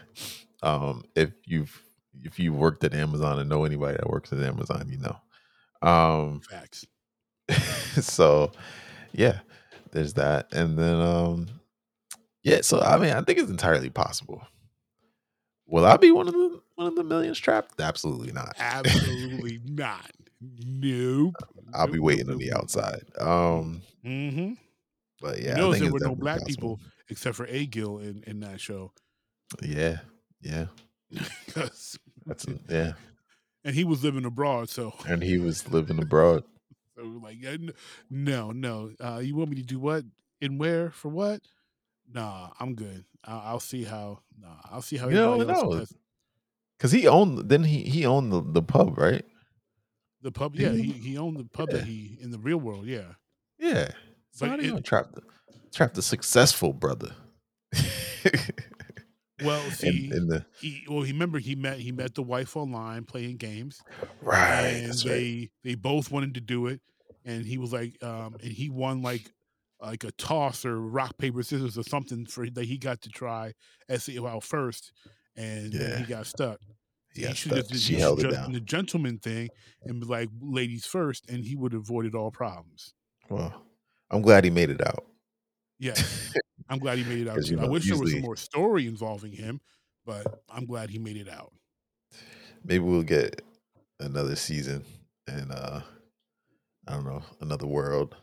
Um. If you've if you worked at Amazon and know anybody that works at Amazon, you know. Um. facts. *laughs* so, yeah. There's that, and then um. Yeah. So I mean, I think it's entirely possible. Will I be one of the one of the millions trapped? Absolutely not. Absolutely *laughs* not. Nope. I'll be waiting on the outside. Um, Mm-hmm. but Yeah, yeah, I notice there were no black possible. people except for Agil in, in that show. Yeah, yeah, 'Cause- *laughs* that's yeah. and he was living abroad, so *laughs* And he was living abroad. So like, no, no. Uh, you want me to do what and where for what? Nah, I'm good. I'll, I'll see how. Nah, I'll see how. You don't everybody know. does. Cause he owned, then he he owned the, the pub, right? The pub, yeah, He- he, he owned the pub yeah. that he in the real world, yeah. Yeah. So But how do you it- trap the trap the successful brother? *laughs* Well, see, in, in the he well, he remember he met he met the wife online playing games, right, and they right. they both wanted to do it, and he was like, um, and he won like like a toss or rock paper scissors or something for that he got to try SAO first, and Yeah. he got stuck. He he should have just She he held it done down. the gentleman thing and be like ladies first, and he would have avoided all problems. Well, I'm glad he made it out. Yeah, I'm glad he made it *laughs* out. You I know, wish there was some more story involving him, but I'm glad he made it out. Maybe we'll get another season and uh I don't know, another world.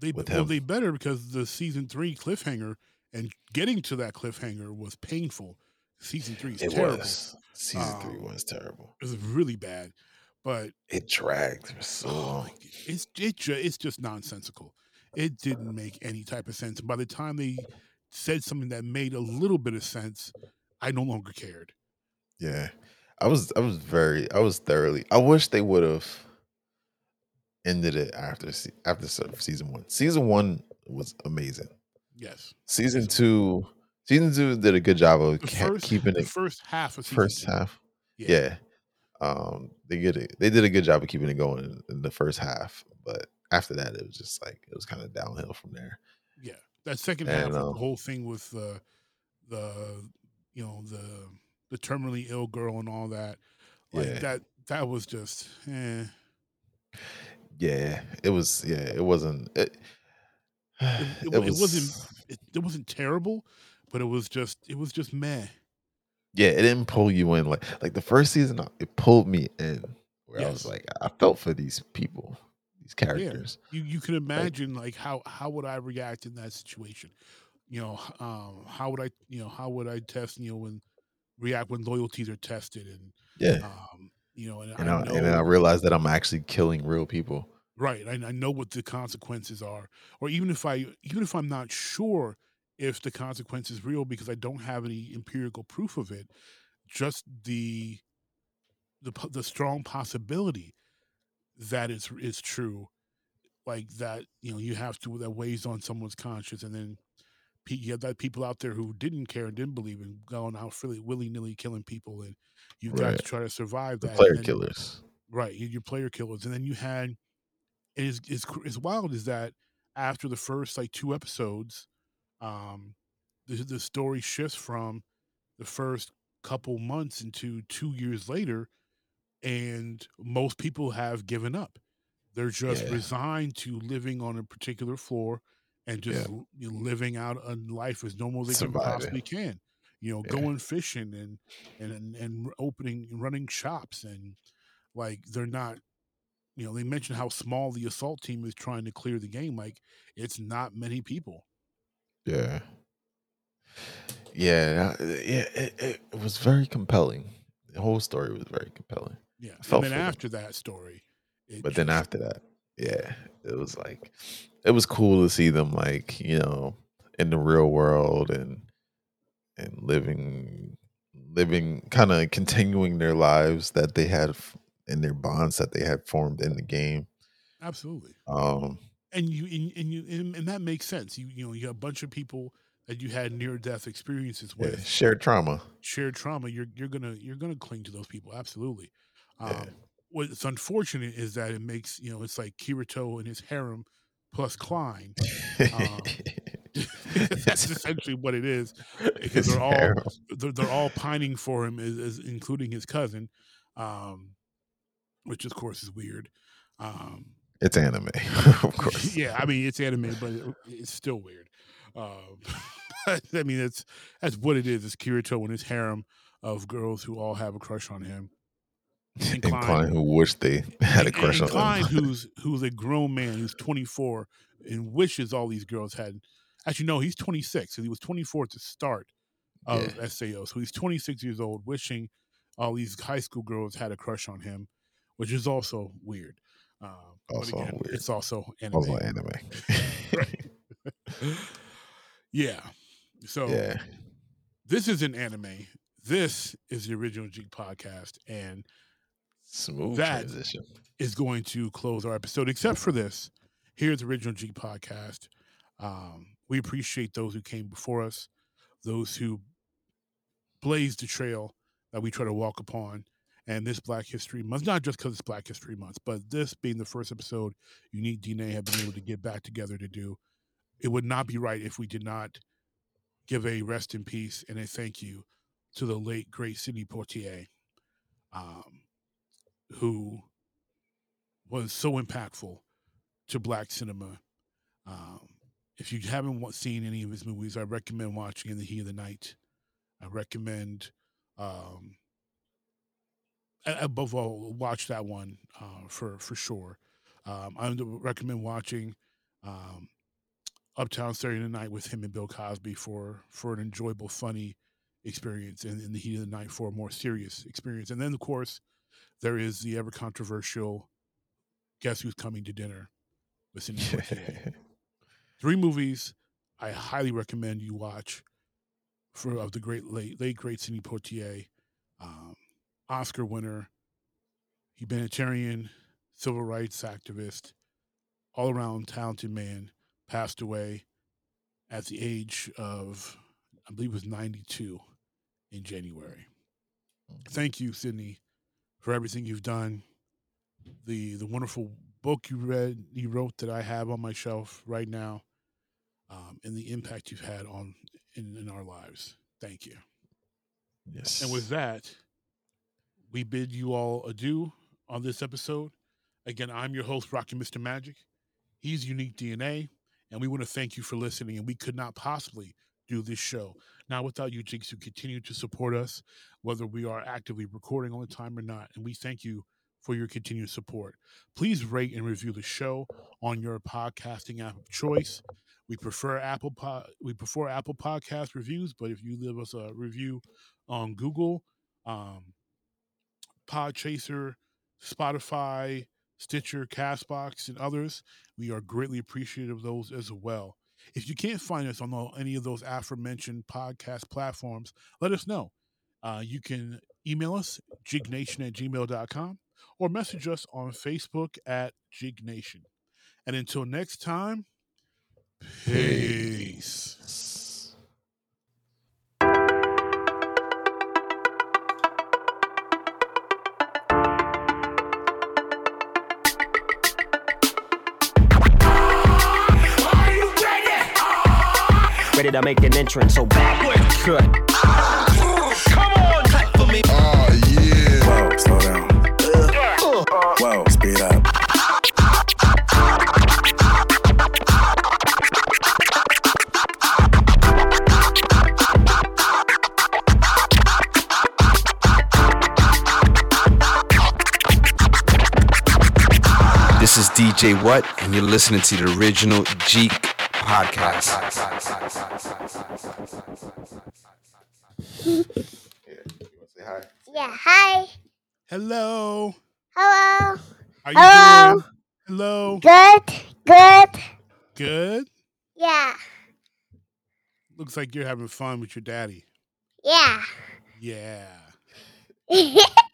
They with well, him. they better because the season three cliffhanger and getting to that cliffhanger was painful. Season three is It terrible. was. Season three Um, was terrible. It was really bad, but It dragged for so oh, long. it's it it's just nonsensical. It didn't make any type of sense. By the time they said something that made a little bit of sense, I no longer cared. Yeah. I was I was very I was thoroughly I wish they would have ended it after after season 1. Season 1 was amazing. Yes, Season 2 season 2 did a good job of first keeping the it first half of season first two, half. Yeah. Um they get it they did a good job of keeping it going in, in the first half, but after that it was just like it was kind of downhill from there. Yeah, that second half, And, of um, the whole thing with the the you know the the terminally ill girl and all that, like Yeah. that that was just eh. yeah, it was. Yeah, it wasn't. It, *sighs* It, it, it wasn't. It, it wasn't terrible, but it was just. It was just meh. Yeah, it didn't pull you in like like the first season. uh, It pulled me in where I was like, I felt for these people, these characters. You you can imagine like how how would I react in that situation? You know, um, how would I you know how would I test you know when react when loyalties are tested and Yeah, um you know and, and I I, know and then I realized that I'm actually killing real people. right I, I know what the consequences are or even if I even if I'm not sure if the consequence is real because I don't have any empirical proof of it, just the the the strong possibility that it's is true like that you know you have to that weighs on someone's conscience and then you have that people out there who didn't care and didn't believe in going out really willy-nilly killing people and you've got to try to survive The that and player then- killers. right you- your player killers and then you had it is is is wild is that after the first like two episodes um the, the story shifts from the first couple months into two years later and most people have given up they're just Yeah. resigned to living on a particular floor and just Yeah. you know, living out a life as normal as they can possibly can you know Yeah. going fishing and and and, and opening running shops and like they're not you know they mentioned how small the assault team is trying to clear the game like it's not many people Yeah. Yeah, yeah, it, it, it was very compelling. The whole story was very compelling. yeah felt and then for them. after that story But then after that, yeah, it was like it was cool to see them like, you know, in the real world and and living living kind of continuing their lives that they had in their bonds that they had formed in the game. absolutely Um and you and, and you and, and that makes sense. You you know you have a bunch of people that you had near death experiences yeah, with. shared trauma. shared trauma you're you're gonna you're gonna cling to those people absolutely. Um Yeah. what's unfortunate is that it makes you know it's like kirito and his harem plus klein Um, *laughs* that's *laughs* essentially what it is because they're all they're, they're all pining for him as, as including his cousin um which of course is weird. Um It's anime, *laughs* of course. yeah i mean it's anime but it, it's still weird um *laughs* i mean it's that's what it is it's kirito and his harem of girls who all have a crush on him *laughs* And Klein- Klein, who wish they had a crush and on Klein, him. who's who's a grown man, who's 24, and wishes all these girls had. Actually, no, he's 26, and he was 24 at the start of Yeah. SAO. So he's 26 years old, wishing all these high school girls had a crush on him, which is also weird. Um, Also again, weird. It's also anime. also anime. *laughs* yeah. So yeah. this is an anime. This is the original Jeek podcast, and Smooth That- transition. is going to close our episode. Except for this, here's the original G podcast. Um, we appreciate those who came before us, those who blazed the trail that we try to walk upon. And this Black History Month, not just because it's Black History Month, but this being the first episode Unique DNA have been able to get back together to do. It would not be right if we did not give a rest in peace and a thank you to the late great Sidney Poitier, um, who was so impactful to black cinema. Um, if you haven't seen any of his movies, I recommend watching In the Heat of the Night. I recommend, um, above all, watch that one uh, for for sure. Um, I would recommend watching um, Uptown Saturday Night with him and Bill Cosby for for an enjoyable, funny experience, and In the Heat of the Night for a more serious experience. And then, of course, there is the ever controversial Guess Who's Coming to Dinner with Poitier. *laughs* Three movies I highly recommend you watch for of the great late late great Sidney Poitier, um, Oscar winner, humanitarian, civil rights activist, all around talented man, passed away at the age of I believe it was ninety two in January. Thank you, Sydney, for everything you've done. The the wonderful book you read you wrote that I have on my shelf right now, um, and the impact you've had on in, in our lives. Thank you. yes. And with that, we bid you all adieu on this episode. Again, I'm your host, Rockin' Mr. Magic. He's Unique DNA, and we want to thank you for listening. And we could not possibly do this show now without you, Jeeks, who continue to support us, whether we are actively recording all the time or not. And we thank you for your continued support. Please rate and review the show on your podcasting app of choice. We prefer Apple Pod, we prefer Apple Podcast reviews, but if you leave us a review on Google, um, Podchaser, Spotify, Stitcher, Castbox, and others, we are greatly appreciative of those as well. If you can't find us on any of those aforementioned podcast platforms, let us know. Uh, you can email us, jeeknation at gmail.com, or message us on Facebook at jeeknation. And until next time, peace. Ready to make an entrance, so backward cut. Oh ah, yeah. Whoa, slow down. Whoa, speed up. This is DJ What, and you're listening to the original Jeek podcast. Say hi. Yeah, hi. Hello. Hello. How you Hello. doing? Hello. Good. Good. Good. Yeah. Looks like you're having fun with your daddy. Yeah. Yeah. yeah. *laughs*